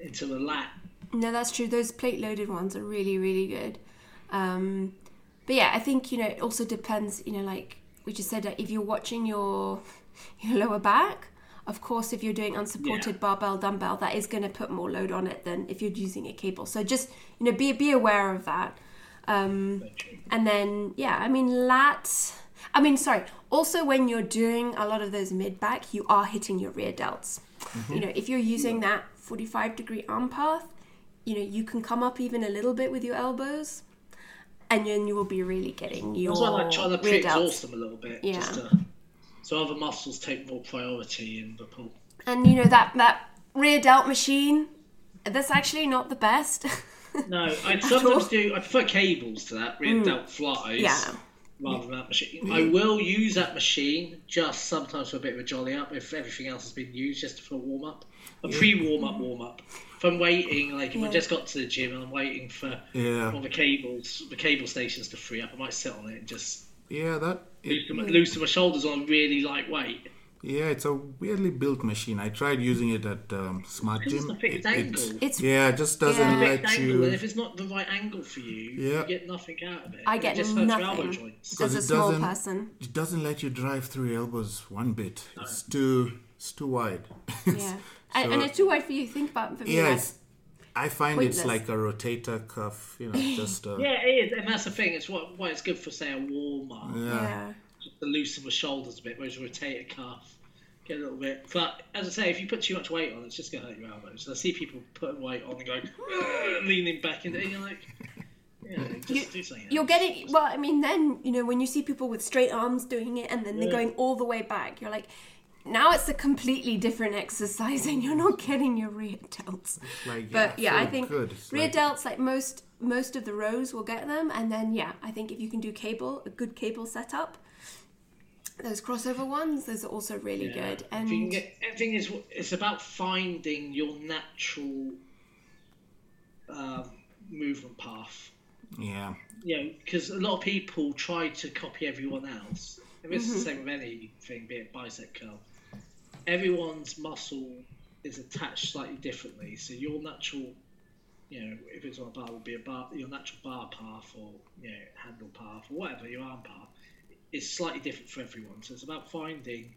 Speaker 3: into the lat.
Speaker 1: No, that's true. Those plate loaded ones are really, really good. Um, but yeah, I think you know it also depends. You know, like we just said, that if you're watching your your lower back, of course, if you're doing unsupported
Speaker 3: Yeah.
Speaker 1: barbell dumbbell, that is going to put more load on it than if you're using a cable. So just you know, be be aware of that. Um, and then yeah, I mean lat. I mean, sorry. Also, when you're doing a lot of those mid back, you are hitting your rear delts. You know, if you're using that 45 degree arm path, you know, you can come up even a little bit with your elbows, and then you will be really getting your
Speaker 3: That's why I like trying to pre-exhaust them a little bit,
Speaker 1: Yeah.
Speaker 3: just to, so other muscles take more priority in the pull.
Speaker 1: And you know that that rear delt machine, that's actually not the best.
Speaker 3: No, I
Speaker 1: all.
Speaker 3: sometimes do. I prefer cables to that rear delt flies
Speaker 1: Mm. yeah.
Speaker 3: Rather than that machine. I will use that machine just sometimes for a bit of a jolly up if everything else has been used, just for a warm up, a pre warm up warm up. If I'm waiting, like if
Speaker 1: Yeah.
Speaker 3: I just got to the gym and I'm waiting for
Speaker 2: Yeah.
Speaker 3: all the cables, the cable stations to free up, I might sit on it and just
Speaker 2: Yeah, that. It,
Speaker 3: loosen my, loosen my shoulders on really lightweight.
Speaker 2: Yeah, it's a weirdly built machine. I tried using it at um, Smart
Speaker 3: it's
Speaker 2: Gym.
Speaker 3: a
Speaker 2: It-
Speaker 3: angle.
Speaker 2: it's-
Speaker 1: It's
Speaker 2: yeah, it just doesn't
Speaker 1: Yeah.
Speaker 2: let
Speaker 3: Fixed angle, and
Speaker 2: you.
Speaker 3: if it's not the right angle for you,
Speaker 2: Yeah.
Speaker 3: you get nothing out of it.
Speaker 1: I
Speaker 3: It
Speaker 1: get
Speaker 3: just hurts elbow
Speaker 1: nothing.
Speaker 3: joints.
Speaker 1: as a
Speaker 2: it
Speaker 1: small
Speaker 2: doesn't-
Speaker 1: person.
Speaker 2: It doesn't let you drive through your elbows one bit. It's too. It's too wide.
Speaker 1: Yeah, and, and it's too wide for you. Think about for me.
Speaker 2: Yeah, I find
Speaker 1: Pointless.
Speaker 2: it's like a rotator cuff. You know, just. Uh,
Speaker 3: Yeah, it is, and that's the thing. It's what why it's good for say a warm up,
Speaker 2: yeah.
Speaker 1: yeah.
Speaker 3: just to loosen the shoulders a bit, whereas a rotator cuff get a little bit. But as I say, if you put too much weight on, it's just going to hurt your elbows. I see people putting weight on and going ah, leaning back into it. And you're like, yeah, just
Speaker 1: You-
Speaker 3: do something.
Speaker 1: You're getting well. I mean, then you know when you see people with straight arms doing it, and then they're
Speaker 3: Yeah.
Speaker 1: going all the way back. You're like, now it's a completely different exercise, and you're not getting your rear delts.
Speaker 2: Like,
Speaker 1: But yeah, I think
Speaker 2: good.
Speaker 1: Rear
Speaker 2: like-
Speaker 1: delts, like most most of the rows, will get them, and then yeah, I think if you can do cable, a good cable setup, those crossover ones, those are also really
Speaker 3: Yeah.
Speaker 1: good. And
Speaker 3: can get, the thing is, it's about finding your natural um, movement path.
Speaker 2: Yeah.
Speaker 3: you know, because a lot of people try to copy everyone else. And it's
Speaker 1: Mm-hmm.
Speaker 3: the same with anything, be it bicep curl. Everyone's muscle is attached slightly differently. So your natural, you know, if it's on a bar, would be a bar, your natural bar path or you know handle path or whatever your arm path is slightly different for everyone. So it's about finding.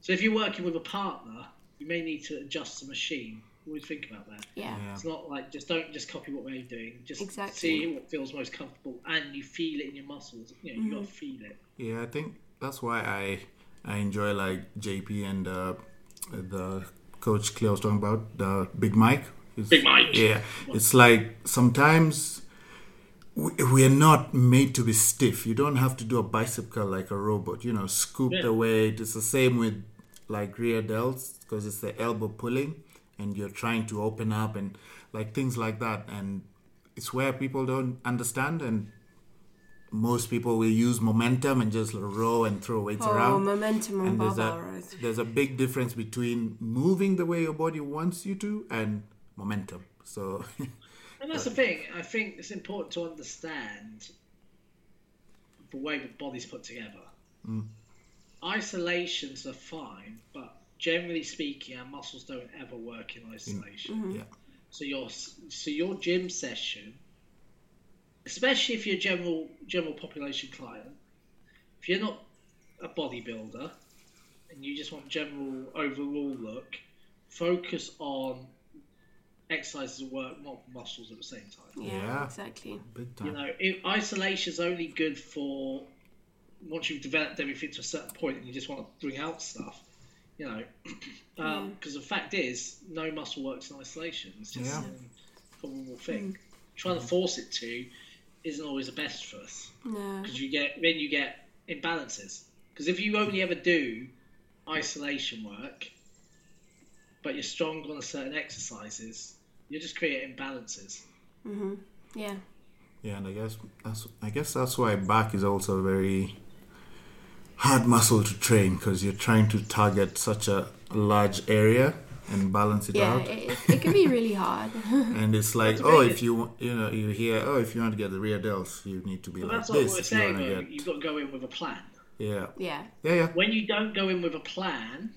Speaker 3: So if you're working with a partner, you may need to adjust the machine. Always think about that.
Speaker 1: yeah,
Speaker 2: Yeah.
Speaker 3: It's not like just don't just copy what they're doing. Just
Speaker 1: Exactly.
Speaker 3: see what feels most comfortable, and you feel it in your muscles. You know, you got to feel it.
Speaker 2: Yeah, I think that's why I I enjoy like JP and uh, the coach Claire was talking about the Big Mike. It's-
Speaker 3: Big Mike.
Speaker 2: Yeah, it's like sometimes we, are not made to be stiff. You don't have to do a bicep curl like a robot. You know, scoop
Speaker 3: Yeah.
Speaker 2: the weight. It's the same with like rear delts because it's the elbow pulling, and you're trying to open up and like things like that. And it's where people don't understand and most people will use momentum and just row and throw weights
Speaker 1: oh,
Speaker 2: around.
Speaker 1: momentum
Speaker 2: And there's a there's a big difference between moving the way your body wants you to and momentum. So
Speaker 3: And that's the thing. I think it's important to understand the way the body's put together. Mm. Isolations are fine, but generally speaking, our muscles don't ever work in isolation. Mm-hmm.
Speaker 2: yeah,
Speaker 3: So your so your gym session, especially if you're a general general population client, if you're not a bodybuilder and you just want general overall look, focus on exercises that work multiple muscles at the same time.
Speaker 1: Yeah,
Speaker 2: Yeah.
Speaker 1: exactly.
Speaker 2: big
Speaker 3: You know, it, isolation is only good for once you've developed everything to a certain point and you just want to bring out stuff. You know, um, because the fact is, no muscle works in isolation. It's just
Speaker 2: Yeah.
Speaker 3: Um, a probable thing. Mm. Trying to force it to isn't always the best for us
Speaker 1: No.
Speaker 3: because you get then you get imbalances. Because if you only ever do isolation work, but you're strong on a certain exercises, You're just creating balances. Mm-hmm.
Speaker 1: Yeah.
Speaker 2: Yeah, and I guess that's I guess that's why back is also a very hard muscle to train because you're trying to target such a large area and balance it
Speaker 1: Yeah,
Speaker 2: out.
Speaker 1: it, it, it can be really hard.
Speaker 2: And it's like,
Speaker 3: That's
Speaker 2: oh, if you want- you know you hear, oh, if you want to get the rear delts, you need to be
Speaker 3: But
Speaker 2: like
Speaker 3: that's what we're
Speaker 2: If you
Speaker 3: saying.
Speaker 2: want get
Speaker 3: You've got to go in with a plan.
Speaker 2: yeah,
Speaker 1: yeah.
Speaker 2: yeah, yeah.
Speaker 3: When you don't go in with a plan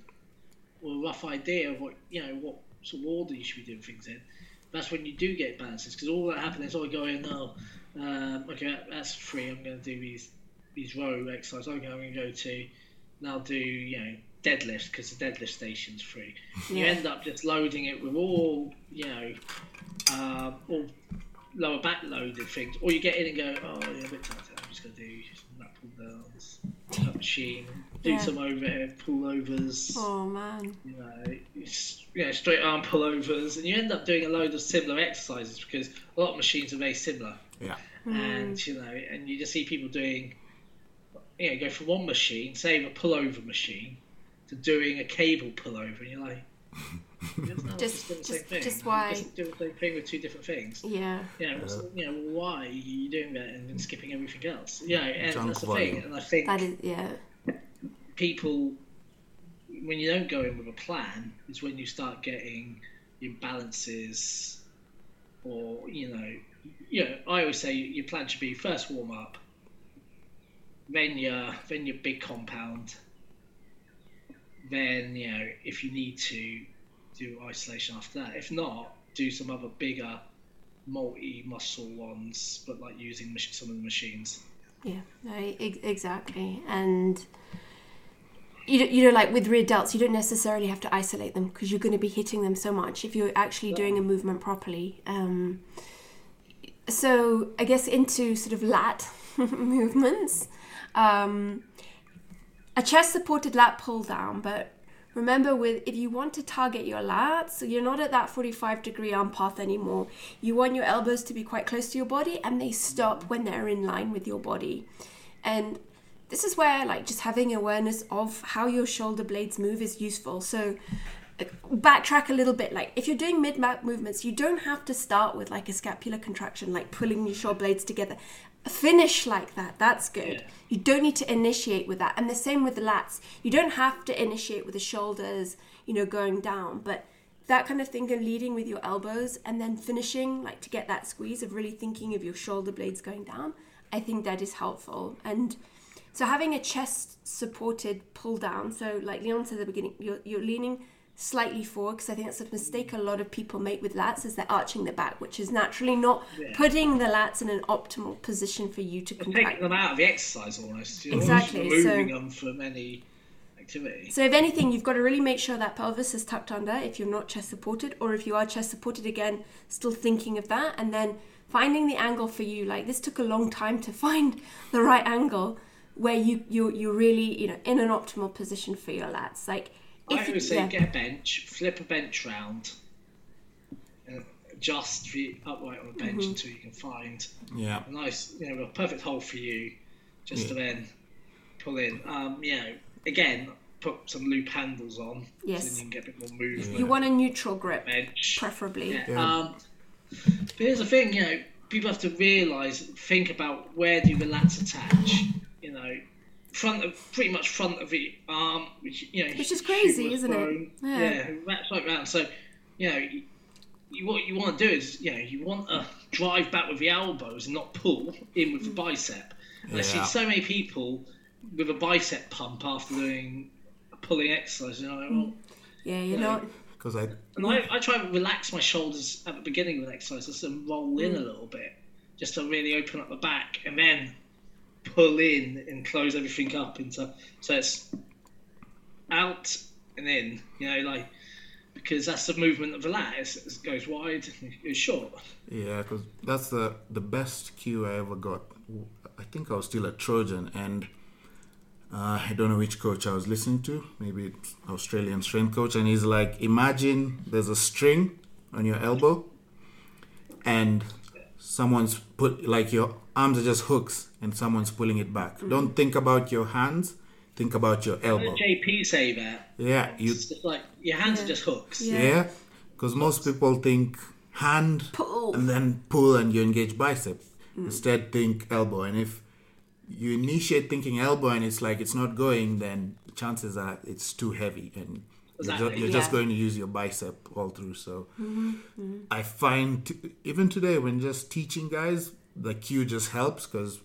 Speaker 3: or a rough idea of what you know what sort of order you should be doing things in, that's when you do get balances. Because all that happens is, oh, I go in, oh, um, okay, that's free. I'm going to do these these row exercises. Okay, I'm going to go to now do you know deadlift because the deadlift station's free. You end up just loading it with all you know um, all lower back loaded things, or you get in and go, oh, yeah, a bit tight. I'm just going to do pull downs, machine, do
Speaker 1: Yeah.
Speaker 3: some overhead pullovers.
Speaker 1: Oh man.
Speaker 3: You know, it's, you know, straight arm pullovers, and you end up doing a load of similar exercises because a lot of machines are very similar
Speaker 2: Yeah. Mm.
Speaker 3: and you know, and you just see people doing, you know, go from one machine, say a pullover machine, to doing a cable pullover, and you're like, "You're
Speaker 1: Just-
Speaker 3: doing the same
Speaker 1: just-
Speaker 3: thing.
Speaker 1: just why-
Speaker 3: just doing the same thing with two different things.
Speaker 1: Yeah.
Speaker 3: You know, what's, you know, why are you doing that and then skipping everything else? You know, and that's the
Speaker 2: volume.
Speaker 3: thing. And I think
Speaker 1: That is yeah.
Speaker 3: People, when you don't go in with a plan, is when you start getting imbalances, or you know, you know. I always say your plan should be first warm up, then your then your big compound, then you know if you need to do isolation after that. If not, do some other bigger multi muscle ones, but like using some of the machines.
Speaker 1: Yeah, e- exactly. And you you know, like with rear delts, you don't necessarily have to isolate them because you're going to be hitting them so much if you're actually doing a movement properly. Um, so I guess into sort of lat movements, um, a chest supported lat pull down, but. Remember, with if you want to target your lats, so you're not at that 45 degree arm path anymore. You want your elbows to be quite close to your body, and they stop when they're in line with your body. And this is where like just having awareness of how your shoulder blades move is useful. So uh, backtrack a little bit. Like if you're doing mid back movements you don't have to start with like a scapular contraction like pulling your shoulder blades together. Finish like that. That's good.
Speaker 3: Yeah.
Speaker 1: you don't need to initiate with that. And the same with the lats. You don't have to initiate with the shoulders you know going down. But that kind of thing and leading with your elbows and then finishing like to get that squeeze of really thinking of your shoulder blades going down i think that is helpful. And so having a chest supported pull down so like leon said at the beginning you're, you're leaning slightly forward because i think that's a mistake a lot of people make with lats is they're arching the back which is naturally not
Speaker 3: Yeah.
Speaker 1: putting the lats in an optimal position for you to
Speaker 3: taking
Speaker 1: contract
Speaker 3: them out of the exercise almost. You're
Speaker 1: Exactly,
Speaker 3: removing
Speaker 1: so-
Speaker 3: them from any activity.
Speaker 1: So if anything, you've got to really make sure that pelvis is tucked under if you're not chest supported, or if you are chest supported again, still thinking of that, and then finding the angle for you. Like this took a long time to find the right angle where you you you're really you know in an optimal position for your lats. Like if you,
Speaker 3: always say
Speaker 1: yeah,
Speaker 3: get a bench, flip a bench round, and adjust the upright on the bench
Speaker 1: Mm-hmm.
Speaker 3: until you can find
Speaker 2: Yeah.
Speaker 3: a nice, you know, a perfect hole for you, just to then pull in. Um, you know, again, put some loop handles on, so
Speaker 1: Yes.
Speaker 3: then you can get a bit more movement.
Speaker 1: you want a neutral grip,
Speaker 3: bench.
Speaker 1: preferably.
Speaker 3: Yeah.
Speaker 2: Yeah.
Speaker 3: Um, but here's the thing, you know, people have to realise, think about where do the lats attach. You know, front of pretty much front of the arm, which you know,
Speaker 1: Which is crazy, isn't it?
Speaker 3: bone.
Speaker 1: Yeah.
Speaker 3: Yeah, wraps right round. So, you know. You, you, what you want to do is, you know, you want to drive back with the elbows and not pull in with the bicep. And I've seen so many people with a bicep pump after doing a pulling exercise. You know, like, well,
Speaker 1: Yeah, you're
Speaker 3: Yeah.
Speaker 1: not.
Speaker 2: Because I
Speaker 3: and I, I try to relax my shoulders at the beginning of an exercise just to roll in a
Speaker 1: Mm.
Speaker 3: little bit, just to really open up the back, and then pull in and close everything up into so it's out and in. You know, like because that's the movement of the lat. It goes wide, and it goes short.
Speaker 2: Yeah, because that's the the best cue I ever got. I think I was still a Trojan, and uh, I don't know which coach I was listening to. Maybe it's Australian strength coach, and he's like, imagine there's a string on your elbow, and someone's put like your arms are just hooks, and someone's pulling it back. Mm. Don't think about your hands. Think about your
Speaker 3: How
Speaker 2: elbow.
Speaker 3: did JP say that?
Speaker 2: Yeah, you
Speaker 3: It's just like your hands
Speaker 1: Yeah.
Speaker 3: are just hooks.
Speaker 1: Yeah.
Speaker 2: Yeah, because most people think hand
Speaker 1: Pull.
Speaker 2: and then pull and you engage bicep. Mm. Instead, think elbow. And if you initiate thinking elbow and it's like it's not going, then chances are it's too heavy and you're, ju-
Speaker 3: Exactly.
Speaker 2: you're just
Speaker 1: Yeah.
Speaker 2: going to use your bicep all through. So I find t- even today when just teaching guys, the cue just helps because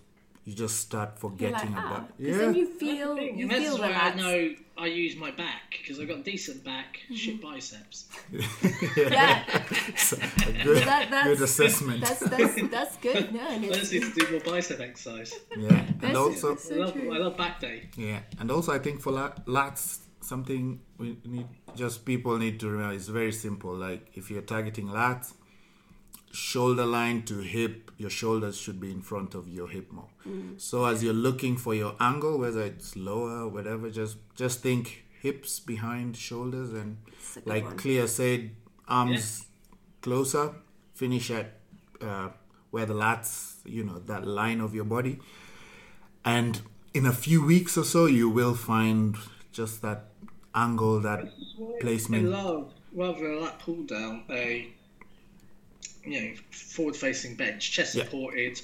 Speaker 2: you just start forgetting
Speaker 1: like, ah,
Speaker 2: about.
Speaker 1: 'cause then you feel
Speaker 3: That's the
Speaker 1: you
Speaker 3: and
Speaker 1: feel the
Speaker 3: why I know I use my back because I've got decent back,
Speaker 1: Mm-hmm.
Speaker 3: shit biceps.
Speaker 1: Yeah,
Speaker 2: a good,
Speaker 1: that, that's
Speaker 2: good assessment.
Speaker 1: That's that's that's good. No, and
Speaker 3: I just need to do more bicep exercise.
Speaker 2: yeah,
Speaker 1: That's-
Speaker 2: and also
Speaker 1: So
Speaker 3: I, love. I love back day.
Speaker 2: Yeah, and also I think for lat- lats, something we need just people need to remember is very simple. Like if you're targeting lats, shoulder line to hip, your shoulders should be in front of your hip more. So as you're looking for your angle, whether it's lower, whatever, just just think hips behind shoulders and like
Speaker 1: one.
Speaker 2: Claire said, arms closer, finish at uh, where the lats, you know, that line of your body. And in a few weeks or so, you will find just that angle, that
Speaker 3: I
Speaker 2: placement.
Speaker 3: love rather than a lat pull down, a you know forward facing bench, chest
Speaker 2: Yeah.
Speaker 3: supported,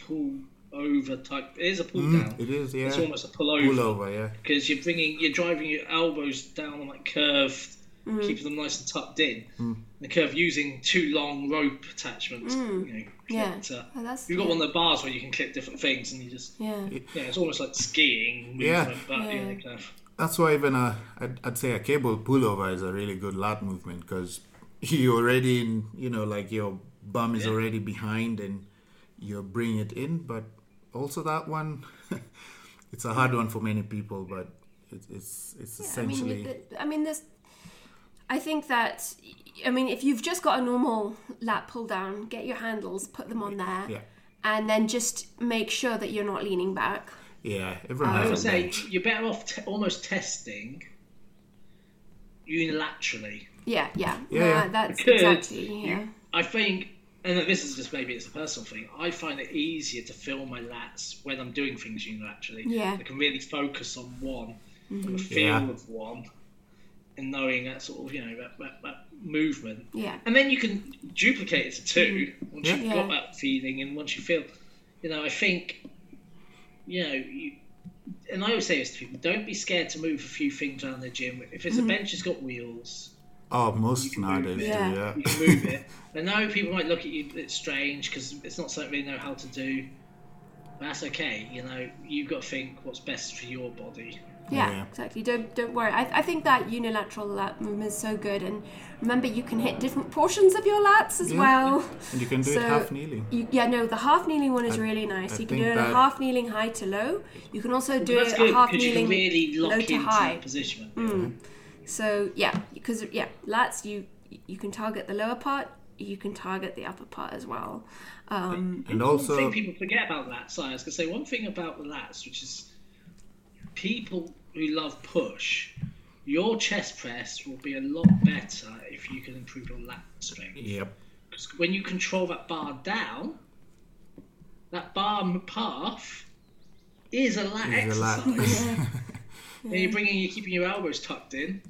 Speaker 3: pull over type. It is a pull
Speaker 2: Mm,
Speaker 3: down.
Speaker 2: it is, yeah.
Speaker 3: It's almost a pull over.
Speaker 2: Pull over, yeah.
Speaker 3: because you're bringing you're driving your elbows down on that curved keeping them nice and tucked in
Speaker 2: Mm.
Speaker 3: the curve using two long rope attachments you know,
Speaker 1: Mm. Yeah.
Speaker 3: clipped, uh,
Speaker 1: Oh, that's
Speaker 3: you've got
Speaker 1: yeah.
Speaker 3: one of the bars where you can clip different things and you just
Speaker 1: Yeah.
Speaker 3: yeah it's almost like skiing movement
Speaker 2: Yeah.
Speaker 3: but yeah,
Speaker 1: Yeah.
Speaker 3: you kind of
Speaker 2: That's why even a, I'd, I'd say a cable pullover is a really good lat movement because you already, in, you know, like your bum is
Speaker 3: Yeah.
Speaker 2: already behind and you bring it in. But also that one, it's a hard one for many people, but it, it's it's
Speaker 1: Yeah, I mean, I mean, this. I think that, I mean, if you've just got a normal lat pull down, get your handles, put them on there,
Speaker 2: yeah,
Speaker 1: and then just make sure that you're not leaning back.
Speaker 2: Yeah. Everyone
Speaker 3: I would
Speaker 2: a
Speaker 3: say
Speaker 2: bench.
Speaker 3: you're better off te- almost testing unilaterally
Speaker 1: Yeah, yeah,
Speaker 2: Yeah,
Speaker 1: No,
Speaker 2: yeah.
Speaker 1: that's
Speaker 3: Because
Speaker 1: exactly yeah.
Speaker 3: I think and this is just maybe it's a personal thing I find it easier to fill my lats when I'm doing things unilaterally
Speaker 1: Yeah.
Speaker 3: I can really focus on one and the feel
Speaker 2: Yeah.
Speaker 3: of one and knowing that sort of you know that, that, that movement
Speaker 1: Yeah,
Speaker 3: and then you can duplicate it to 2 mm-hmm. once
Speaker 2: Yeah.
Speaker 3: you've
Speaker 1: Yeah.
Speaker 3: got that feeling and once you feel you know I think you know you and I always say this to people don't be scared to move a few things around the gym if it's a mm-hmm. bench that's got wheels
Speaker 2: Oh, most
Speaker 3: can move
Speaker 2: nowadays
Speaker 3: it.
Speaker 1: Yeah.
Speaker 2: yeah.
Speaker 3: you can move it. And know people might look at you a bit strange because it's not something they know how to do. But that's okay. You know, you've got to think what's best for your body.
Speaker 1: Yeah,
Speaker 2: Yeah.
Speaker 1: exactly. Don't don't worry. I, I think that unilateral lat movement is so good, and remember you can hit different portions of your lats as
Speaker 2: Yeah.
Speaker 1: well.
Speaker 2: And you can do
Speaker 1: So-
Speaker 2: it half kneeling.
Speaker 1: You, yeah, no, the half kneeling one is
Speaker 2: I-
Speaker 1: really nice.
Speaker 2: I
Speaker 1: you can do it a half kneeling high to low. You can also do
Speaker 3: that's
Speaker 1: it
Speaker 3: good
Speaker 1: a half
Speaker 3: because you
Speaker 1: kneeling
Speaker 3: can really lock
Speaker 1: low
Speaker 3: into
Speaker 1: to high.
Speaker 3: that position.
Speaker 1: So yeah, because yeah, lats you you can target the lower part, you can target the upper part as well. Um,
Speaker 2: And
Speaker 3: One
Speaker 2: also,
Speaker 3: thing people forget about lats, sorry, I was going to say one thing about the lats, which is people who love push, your chest press will be a lot better if you can improve your lat strength.
Speaker 2: yep,
Speaker 3: Because when you control that bar down, that bar m- path is a lat
Speaker 2: Is a lat.
Speaker 3: exercise.
Speaker 1: yeah,
Speaker 3: And you're bringing, you're keeping your elbows tucked in,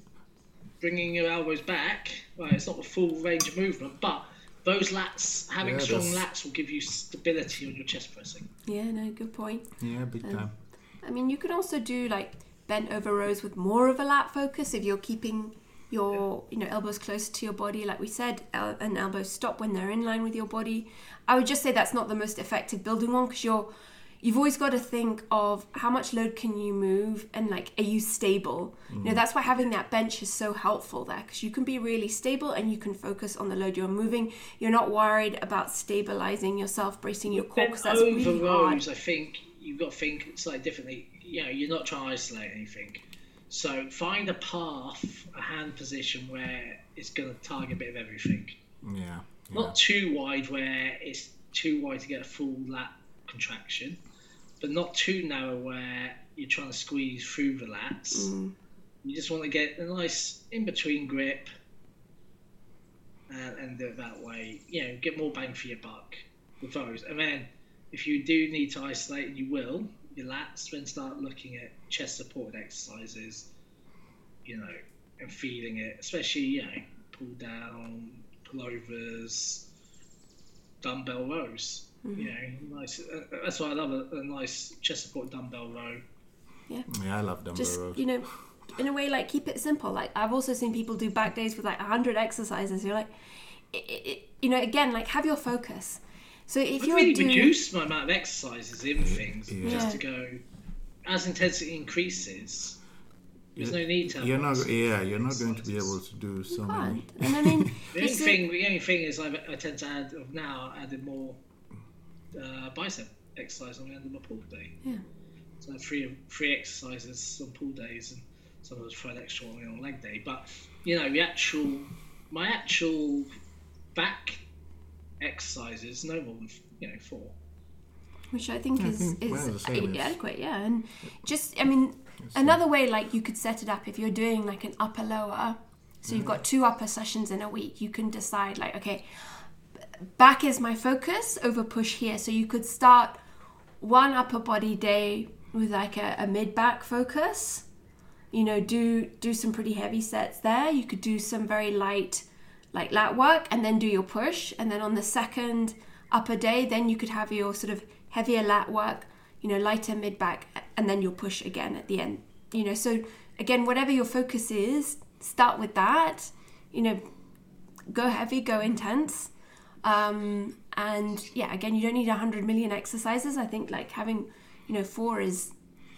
Speaker 3: bringing your elbows back. Right, it's not a full range of movement, but those lats, having
Speaker 2: Yeah,
Speaker 3: strong
Speaker 2: that's-
Speaker 3: lats, will give you stability on your chest pressing.
Speaker 1: yeah, no, good point.
Speaker 2: yeah, big um, time.
Speaker 1: I mean, you could also do like bent over rows with more of a lat focus if you're keeping your you know elbows close to your body, like we said, el- and elbows stop when they're in line with your body. I would just say that's not the most effective building one because you're you've always got to think of how much load can you move and like are you stable? You know mm. that's why having that bench is so helpful there because you can be really stable and you can focus on the load you're moving. You're not worried about stabilizing yourself bracing your core because that's really hard.
Speaker 3: Rows, I think you've got to think slightly differently. You know, you're not trying to isolate anything. So find a path, a hand position where it's going to target a bit of everything.
Speaker 2: Yeah, yeah.
Speaker 3: Not too wide where it's too wide to get a full lat contraction, but not too narrow where you're trying to squeeze through the lats.
Speaker 1: Mm.
Speaker 3: You just want to get a nice in between grip and, and do it that way. You know, get more bang for your buck with those. And then if you do need to isolate, and you will, your lats, then start looking at chest supported exercises, you know, and feeling it, especially, you know, pull down, pullovers, dumbbell rows.
Speaker 1: Mm-hmm.
Speaker 3: You know, nice. Uh, that's why I love a, a nice chest support dumbbell row.
Speaker 2: Yeah, I love dumbbell
Speaker 1: just
Speaker 2: rows.
Speaker 1: you know in a way like keep it simple like i've also seen people do back days with like 100 exercises you're like it, it, you know again like have your focus so if
Speaker 3: I've
Speaker 1: you're
Speaker 3: really
Speaker 1: doing
Speaker 3: reduced my amount of exercises in things
Speaker 2: Yeah.
Speaker 3: just to go as intensity increases. There's no need to. Have
Speaker 2: You're not, yeah, you're not going to be able to do so
Speaker 1: you
Speaker 2: many.
Speaker 1: and i mean
Speaker 3: The only thing, the only thing is, I, I tend to add of now added more uh, bicep exercise on the end of my pull day.
Speaker 1: Yeah.
Speaker 3: So I have three three exercises on pull days, and sometimes throw an extra one in on leg day. But you know, the actual my actual back exercises no more than you know four.
Speaker 1: which I think
Speaker 2: I
Speaker 1: is mm-hmm.
Speaker 2: think
Speaker 1: is
Speaker 2: we're the same.
Speaker 1: a- adequate. Yeah, and just I mean, another way like you could set it up if you're doing like an upper lower. So you've got mm. two upper sessions in a week. You can decide like, okay, back is my focus over push here. So you could start one upper body day with like a, a mid back focus. You know, do do some pretty heavy sets there. You could do some very light like lat work and then do your push. And then on the second upper day then you could have your sort of heavier lat work you know lighter mid back and then you'll push again at the end you know. So again whatever your focus is start with that. You know go heavy go intense. Um, and yeah again you don't need 100 million exercises. I think like having you know four is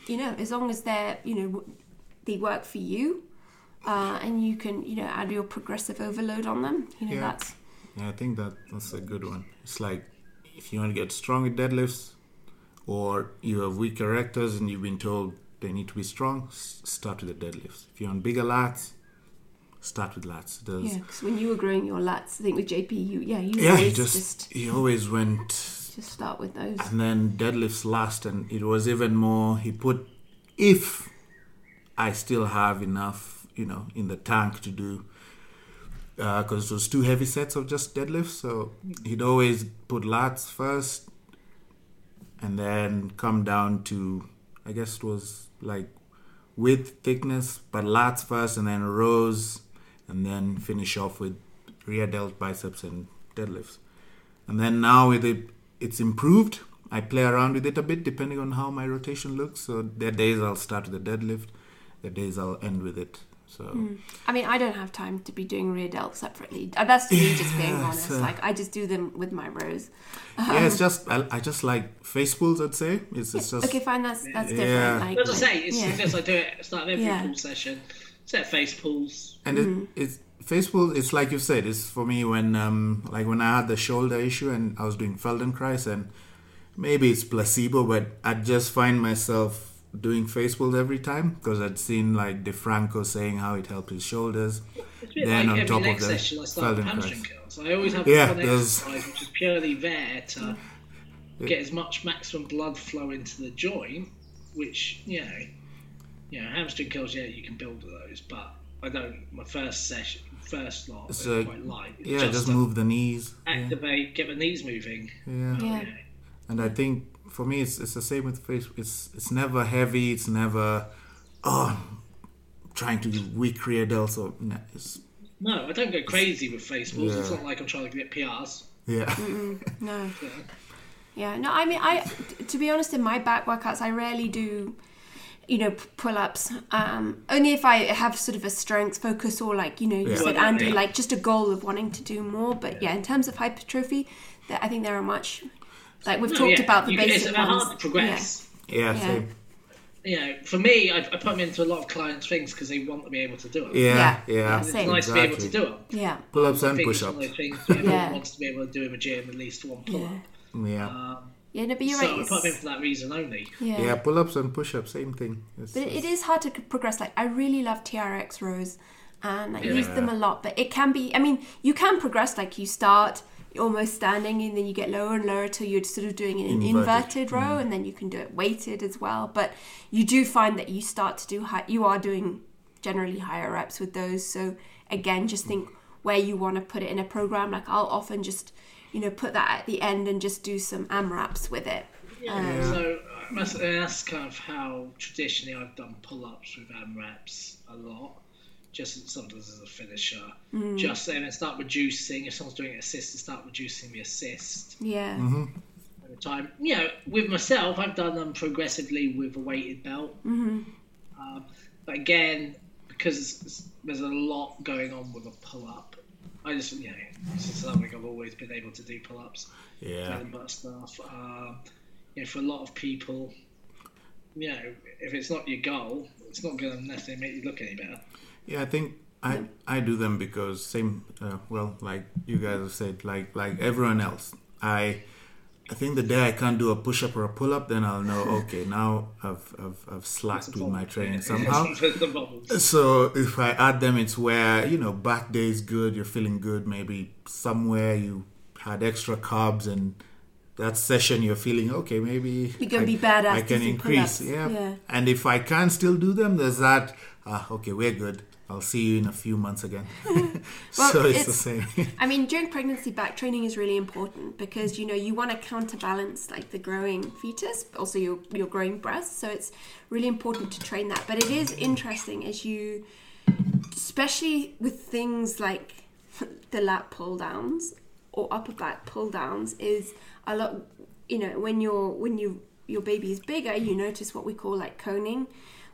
Speaker 1: you know as long as they're you know they work for you uh, and you can you know add your progressive overload on them you know
Speaker 2: Yeah.
Speaker 1: that's
Speaker 2: Yeah, I think that that's a good one. It's like if you want to get strong with deadlifts, or you have weak erectors and you've been told they need to be strong, s- start with the deadlifts. If you want bigger lats, start with lats. There's,
Speaker 1: Yeah, because when you were growing your lats, I think with JP, you yeah, you
Speaker 2: yeah, just,
Speaker 1: just
Speaker 2: he always went,
Speaker 1: just start with those.
Speaker 2: and then deadlifts last, and it was even more. He put if I still have enough, you know, in the tank to do. Uh, because it was two heavy sets of just deadlifts, so he'd always put lats first, and then come down to, I guess it was like width, thickness, but lats first, and then rows, and then finish off with rear delt biceps and deadlifts. And then now with it, it's improved. I play around with it a bit depending on how my rotation looks. So there are days I'll start with the deadlift, the days I'll end with it. So
Speaker 1: Hmm. I mean, I don't have time to be doing rear delt separately. Uh, That's me just being
Speaker 2: Yeah,
Speaker 1: honest.
Speaker 2: so-
Speaker 1: Like I just do them with my rows.
Speaker 2: yeah, it's just I, I just like face pulls. I'd say it's, it's just
Speaker 1: Okay, fine. That's that's
Speaker 2: Yeah.
Speaker 1: different. Like,
Speaker 3: As I say, it's
Speaker 1: yeah.
Speaker 3: because I do it. Start of every
Speaker 1: Yeah.
Speaker 3: pull session, set face pulls.
Speaker 2: and it, it's face pull. It's like you said. It's for me when um like when I had the shoulder issue and I was doing Feldenkrais and maybe it's placebo, but I just find myself doing face pulls every time because I'd seen like DeFranco saying how it helped his shoulders.
Speaker 3: It's a bit
Speaker 2: Then
Speaker 3: like
Speaker 2: on
Speaker 3: every
Speaker 2: top
Speaker 3: leg
Speaker 2: of that,
Speaker 3: session, I start
Speaker 2: Feldenkrais.
Speaker 3: hamstring curls. I always have
Speaker 2: Yeah,
Speaker 3: one
Speaker 2: there's-
Speaker 3: exercise which is purely there to get as much maximum blood flow into the joint, which you know, you know, hamstring curls. Yeah, you can build those, but I don't. My first session, first lot, is
Speaker 2: So,
Speaker 3: quite light. It's
Speaker 2: Yeah, just,
Speaker 3: to
Speaker 2: move the knees. Yeah.
Speaker 3: activate, get the knees moving.
Speaker 2: yeah.
Speaker 1: Oh, yeah.
Speaker 3: You.
Speaker 2: And I think for me, it's, it's the same with face. It's it's never heavy. It's never oh trying to do weak rear delts or no, it's
Speaker 3: No, I don't go crazy with Facebook. pulls. It's not like I'm trying to get PRs.
Speaker 2: yeah
Speaker 1: No. Yeah, no, I mean, I to be honest, in my back workouts, I rarely do, you know, pull-ups. Um, only if I have sort of a strength focus or like you know, you
Speaker 2: Yeah.
Speaker 1: said Andy,
Speaker 3: yeah.
Speaker 1: like just a goal of wanting to do more. But yeah, in terms of hypertrophy, I think there are much like we've
Speaker 3: No,
Speaker 1: talked
Speaker 3: yeah,
Speaker 1: about the
Speaker 3: you can-
Speaker 1: basic
Speaker 3: it's
Speaker 1: ones.
Speaker 3: hard to progress.
Speaker 2: yeah,
Speaker 1: Yeah.
Speaker 2: same.
Speaker 3: You know, for me, I, I put them into a lot of clients' things because they want to be able to do it.
Speaker 2: yeah
Speaker 1: Yeah,
Speaker 2: yeah,
Speaker 1: yeah,
Speaker 3: It's
Speaker 1: same.
Speaker 3: nice to be able to do them.
Speaker 1: Yeah, yeah,
Speaker 2: pull-ups and
Speaker 3: I think it's one
Speaker 2: push-ups
Speaker 3: of those things that everyone
Speaker 1: Yeah.
Speaker 3: wants to be able to do in the gym at least one pull up.
Speaker 1: yeah.
Speaker 2: yeah
Speaker 3: Um,
Speaker 1: Yeah, no, but you're
Speaker 3: so
Speaker 1: right.
Speaker 3: I put them in for that reason only.
Speaker 1: yeah.
Speaker 2: yeah pull-ups and push-ups same thing it's,
Speaker 1: But it is hard to progress. Like I really love TRX rows, and I
Speaker 3: Yeah.
Speaker 1: use them a lot. But it can be. I mean, you can progress. Like you start you're almost standing, and then you get lower and lower till you're sort of doing an
Speaker 2: Inverted.
Speaker 1: inverted, row, and then you can do it weighted as well. But you do find that you start to do high. You are doing generally higher reps with those. So again, just think where you want to put it in a program. Like I'll often just you know put that at the end and just do some AMRAPs with it.
Speaker 3: Yeah. So uh, that's, that's kind of how traditionally I've done pull ups with AMRAPs a lot. Just sometimes as a finisher. Just then, and start reducing. If someone's doing an assist, to start reducing the assist
Speaker 1: Yeah.
Speaker 3: over time. You know, with myself, I've done them progressively with a weighted belt. Mm-hmm. Um, but again, because there's a lot going on with a pull up, I just, you know, it's just something I've always been able to do pull ups,
Speaker 2: Yeah.
Speaker 3: and butter stuff. Um, you know, for a lot of people, you know, if it's not your goal, it's not going to necessarily make you look any better.
Speaker 2: Yeah, I think I I do them because same uh, well like you guys have said like like everyone else I I think the day I can't do a push up or a pull up then I'll know okay now I've I've, I've slacked with my training somehow
Speaker 3: That's the problem.
Speaker 2: so if I add them it's where you know back day is good you're feeling good maybe somewhere you had extra carbs and that session you're feeling okay maybe
Speaker 1: You're gonna
Speaker 2: I-
Speaker 1: be badass
Speaker 2: I can increase yeah.
Speaker 1: Yeah.
Speaker 2: and if I can still do them there's that ah okay we're good I'll see you in a few months again
Speaker 1: Well,
Speaker 2: so it's, the same
Speaker 1: I mean, during pregnancy, back training is really important because you know you want to counterbalance like the growing fetus, but also your your growing breast. So it's really important to train that. But it is interesting as you, especially with things like the lat pull downs or upper back pull downs, is a lot. You know, when you're when you your baby is bigger, you notice what we call like coning,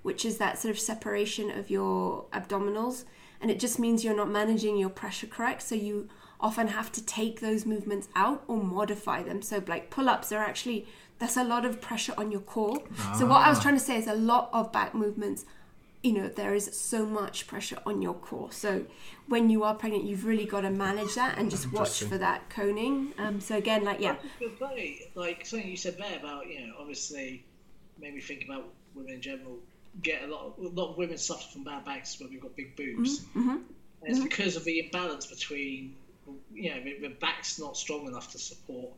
Speaker 1: which is that sort of separation of your abdominals. And it just means you're not managing your pressure correct. So you often have to take those movements out or modify them. So like pull-ups are actually that's a lot of pressure on your core. So what i was trying to say is a lot of back movements you know there is so much pressure on your core. So when you are pregnant you've really got to manage that and just watch for that coning. Um, so again like yeah.
Speaker 3: Like something you said there about, you know, obviously made me think about women in general. Get a lot of, a lot of women suffer from bad backs when we've got big boobs.
Speaker 1: Mm-hmm.
Speaker 3: mm-hmm and it's mm-hmm. because of the imbalance between, you know, the, the back's not strong enough to support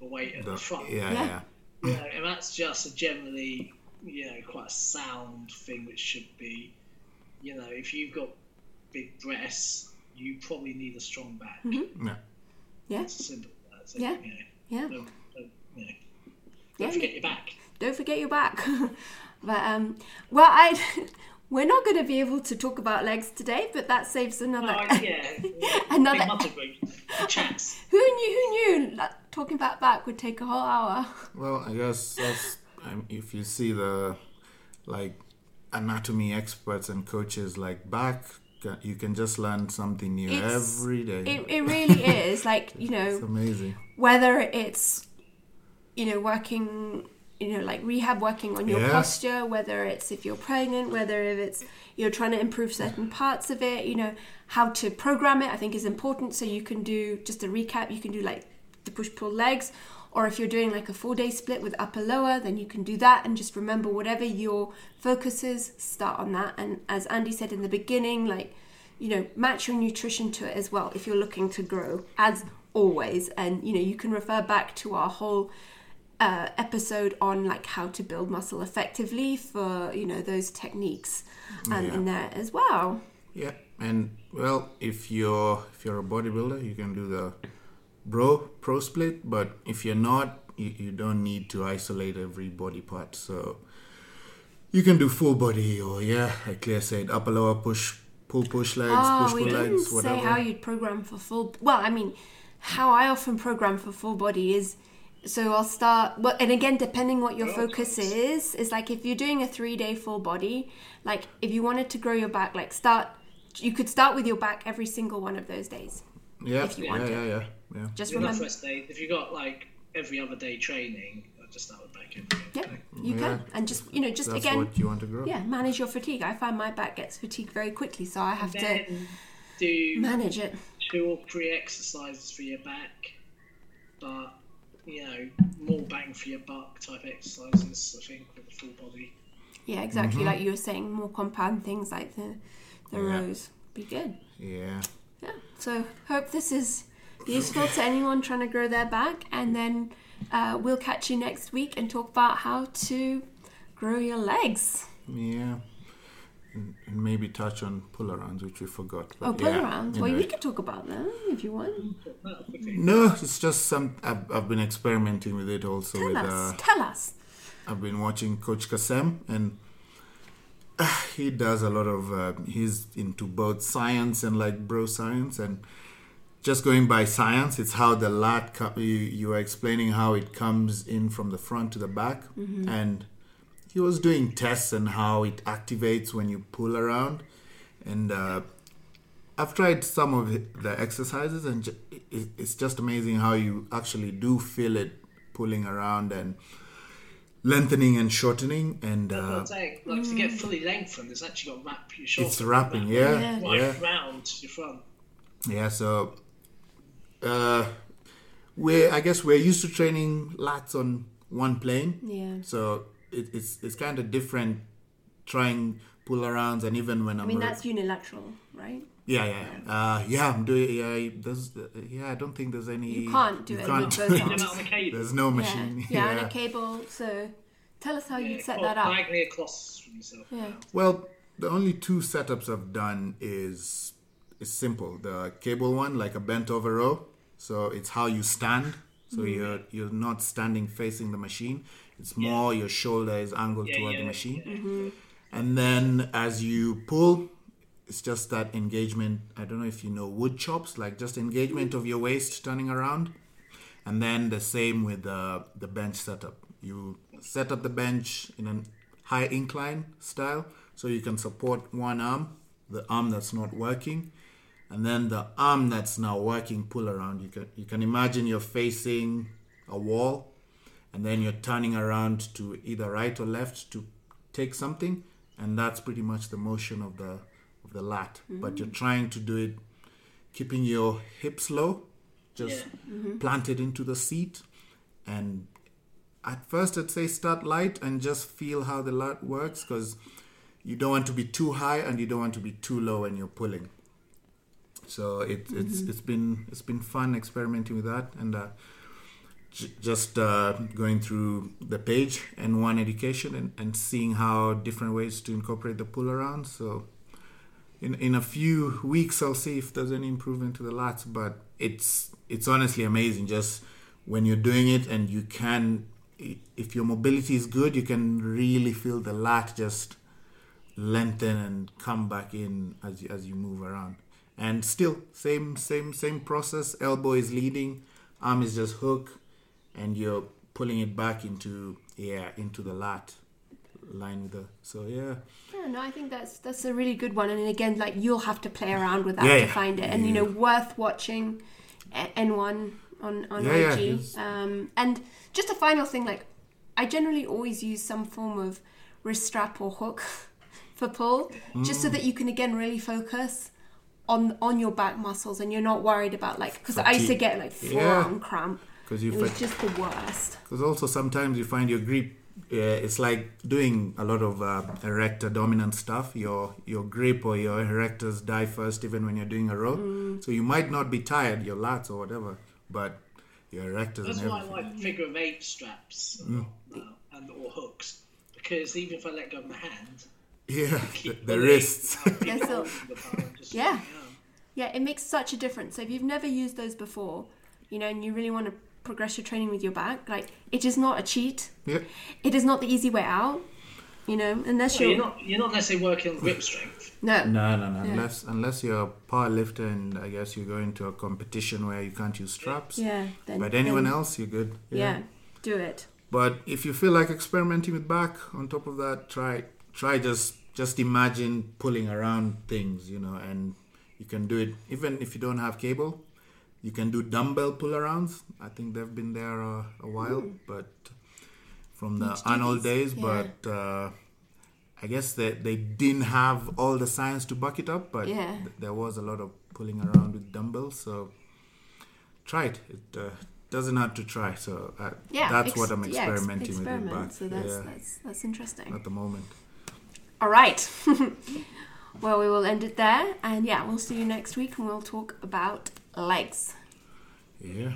Speaker 3: the weight at the,
Speaker 2: The-
Speaker 3: front.
Speaker 2: yeah
Speaker 1: Yeah.
Speaker 2: yeah
Speaker 3: You know, and that's just a generally, you know, quite a sound thing which should be, you know, if you've got big breasts, you probably need a strong back. Mm-hmm.
Speaker 2: yeah
Speaker 1: yeah
Speaker 3: It's as simple as that.
Speaker 1: Yeah.
Speaker 3: You know,
Speaker 1: yeah
Speaker 3: don't, don't, you know,
Speaker 1: Yeah,
Speaker 3: don't forget your back.
Speaker 1: don't forget your back. but um, well, I we're not going to be able to talk about legs today, but that saves another.
Speaker 3: Oh, yeah.
Speaker 1: Another-
Speaker 3: Big mutter group. Chats.
Speaker 1: who knew? Who knew? That talking about back would take a whole hour.
Speaker 2: well I guess that's um, if you see the like anatomy experts and coaches like back you can just learn something new
Speaker 1: It's-
Speaker 2: every day
Speaker 1: It, it really is like you know
Speaker 2: it's amazing
Speaker 1: whether it's you know working you know like rehab working on your
Speaker 2: Yeah.
Speaker 1: posture whether it's if you're pregnant whether if it's you're trying to improve certain parts of it you know how to program it i think is important. So you can do just a recap you can do like the push pull legs or if you're doing like a four day split with upper lower then you can do that and just remember whatever your focus is start on that. And as andy said in the beginning like you know match your nutrition to it as well if you're looking to grow as always. And you know you can refer back to our whole uh, episode on like how to build muscle effectively for you know those techniques um,
Speaker 2: Yeah.
Speaker 1: in there as well
Speaker 2: Yeah, and well, if you're if you're a bodybuilder, you can do the bro pro split. But if you're not, you, you don't need to isolate every body part. So you can do full body, or yeah, like Claire said, upper lower push, pull push legs,
Speaker 1: oh
Speaker 2: push
Speaker 1: we
Speaker 2: pull
Speaker 1: didn't
Speaker 2: legs,
Speaker 1: say
Speaker 2: whatever.
Speaker 1: how you'd program for full well i mean how i often program for full body is so i'll start well and again depending what your oh, focus is is like if you're doing a three day full body like if you wanted to grow your back like start you could start with your back every single one of those days
Speaker 2: yeah,
Speaker 1: if you
Speaker 2: yeah,
Speaker 1: want
Speaker 2: yeah, yeah, yeah.
Speaker 1: just
Speaker 3: Enough
Speaker 1: remember
Speaker 3: rest day. If you got like every other day training, I'll just start with back end.
Speaker 1: yeah you
Speaker 2: Yeah.
Speaker 1: can and just you know just
Speaker 2: That's
Speaker 1: again
Speaker 2: what you want to grow.
Speaker 1: yeah manage your fatigue i find my back gets fatigued very quickly so i have to
Speaker 3: do
Speaker 1: manage it
Speaker 3: two or three exercises for your back, but you know more bang for your buck type exercises. I think with the full body.
Speaker 1: yeah exactly like you were saying more compound things like the the
Speaker 2: Mm-hmm. Yeah.
Speaker 1: rows be good
Speaker 2: Yeah.
Speaker 1: yeah so hope this is useful to anyone trying to grow their back and then uh, we'll catch you next week and talk about how to grow your legs
Speaker 2: Yeah. And, maybe touch on pull arounds, which we forgot. But
Speaker 1: oh pull
Speaker 2: yeah,
Speaker 1: around
Speaker 2: you
Speaker 1: well
Speaker 2: know.
Speaker 1: we could talk about them if you want
Speaker 3: No,
Speaker 2: it's just some. I've, I've been experimenting with it also.
Speaker 1: tell
Speaker 2: with
Speaker 1: us
Speaker 2: uh,
Speaker 1: tell us
Speaker 2: I've been watching Coach Kasem, and he does a lot of uh, he's into both science and like bro science and just going by science it's how the lat co- you, you are explaining how it comes in from the front to the back and he was doing tests and how it activates when you pull around and uh, i've tried some of the exercises and it's just amazing how you actually do feel it pulling around and lengthening and shortening and uh,
Speaker 3: say, like to get fully lengthened, it's actually got to wrap your shoulder.
Speaker 2: it's wrapping
Speaker 3: around-
Speaker 2: yeah
Speaker 1: Yeah.
Speaker 3: Right
Speaker 2: yeah
Speaker 3: round your front.
Speaker 2: Yeah, so uh, we I guess we're used to training lats on one plane.
Speaker 1: Yeah.
Speaker 2: So it, it's it's kind of different trying pull arounds and even when I'm
Speaker 1: I mean,
Speaker 2: re-
Speaker 1: that's unilateral, right?
Speaker 2: yeah yeah uh, yeah I'm doing yeah there's yeah I don't think there's any
Speaker 1: You can't do
Speaker 2: you
Speaker 1: it
Speaker 2: can't do it.
Speaker 3: You're
Speaker 1: arms.
Speaker 3: not on the cable.
Speaker 2: There's no
Speaker 1: Yeah.
Speaker 2: machine.
Speaker 1: Yeah, on a cable. So tell us how
Speaker 3: Yeah,
Speaker 1: you'd set that up.
Speaker 3: Diagonally across from yourself.
Speaker 1: Yeah.
Speaker 2: Well, the only two setups I've done is is simple. The cable one, like a bent over row, so it's how you stand. So you're you're not standing facing the machine. It's more your shoulder is angled toward the machine.
Speaker 1: Mm-hmm.
Speaker 2: And then as you pull, it's just that engagement. I don't know if you know wood chops, like just engagement of your waist turning around. And then the same with the the bench setup. You set up the bench in a high incline style, so you can support one arm, the arm that's not working, and then the arm that's now working pull around. You can you can imagine you're facing a wall, and then you're turning around to either right or left to take something, and that's pretty much the motion of the of the lat. But you're mm. trying to do it, keeping your hips low, just mm-hmm. planted into the seat, and at first I'd say start light and just feel how the lat works because you don't want to be too high and you don't want to be too low when you're pulling. So it, it's mm-hmm. it's been it's been fun experimenting with that and uh, just uh, going through the page N1 Education and, and seeing how different ways to incorporate the pull around. So in in a few weeks I'll see if there's any improvement to the lats, but it's it's honestly amazing just when you're doing it and you can if your mobility is good you can really feel the lat just lengthen and come back in as you, as you move around and still same same same process elbow is leading arm is just hook and you're pulling it back into yeah into the lat line with the so yeah
Speaker 1: Yeah, no, I think that's that's a really good one. And again, like you'll have to play around with that
Speaker 2: Yeah,
Speaker 1: to
Speaker 2: yeah.
Speaker 1: find it. And you know, worth watching n1 on on
Speaker 2: Yeah, yeah,
Speaker 1: IG. Um, and just a final thing, like I generally always use some form of wrist strap or hook for pull, just
Speaker 2: Mm.
Speaker 1: so that you can again really focus on on your back muscles and you're not worried about like because I used to get like
Speaker 2: Yeah.
Speaker 1: forearm cramp.
Speaker 2: Because you
Speaker 1: It was just the worst.
Speaker 2: Because also sometimes you find your grip. Uh, it's like doing a lot of uh, erector dominant stuff. Your your grip or your erectors die first, even when you're doing a row.
Speaker 1: Mm.
Speaker 2: So you might not be tired, your lats or whatever, but your erectors
Speaker 3: That's
Speaker 2: and
Speaker 3: why I
Speaker 2: everything.
Speaker 3: like figure of eight straps
Speaker 2: Mm.
Speaker 3: now, and or hooks because even if I let go of my hand,
Speaker 2: Yeah, the, the wrists.
Speaker 3: I keep
Speaker 1: Yeah, so-
Speaker 3: holding the bar
Speaker 1: Yeah. Yeah, it makes such a difference. So if you've never used those before, you know, and you really want to progress your training with your back, like it is not a cheat.
Speaker 2: yeah,
Speaker 1: It is not the easy way out. You know, unless
Speaker 3: Well,
Speaker 1: you're,
Speaker 3: you're not you're not necessarily working on grip strength.
Speaker 1: no,
Speaker 2: no, no, no.
Speaker 1: Yeah.
Speaker 2: Unless unless you're a power lifter and I guess you go into a competition where you can't use straps.
Speaker 1: yeah. Then,
Speaker 2: But anyone
Speaker 1: then-
Speaker 2: else, you're good.
Speaker 1: yeah. do it.
Speaker 2: But if you feel like experimenting with back, on top of that, try try just just imagine pulling around things, you know, and you can do it even if you don't have cable. You can do dumbbell pull arounds. I think they've been there a, a while, but from the
Speaker 1: Need
Speaker 2: Arnold days.
Speaker 1: yeah.
Speaker 2: But uh, I guess they they didn't have all the science to back it up, but
Speaker 1: Yeah.
Speaker 2: th- there was a lot of pulling around with dumbbells. So try it. It uh, doesn't have to try. So uh,
Speaker 1: Yeah,
Speaker 2: that's
Speaker 1: ex-
Speaker 2: what I'm
Speaker 1: yeah, ex-
Speaker 2: experimenting with
Speaker 1: experiment. So that's
Speaker 2: yeah,
Speaker 1: that's that's interesting.
Speaker 2: at the moment.
Speaker 1: All right. well, we will end it there, and yeah, we'll see you next week, and we'll talk about legs.
Speaker 2: Yeah.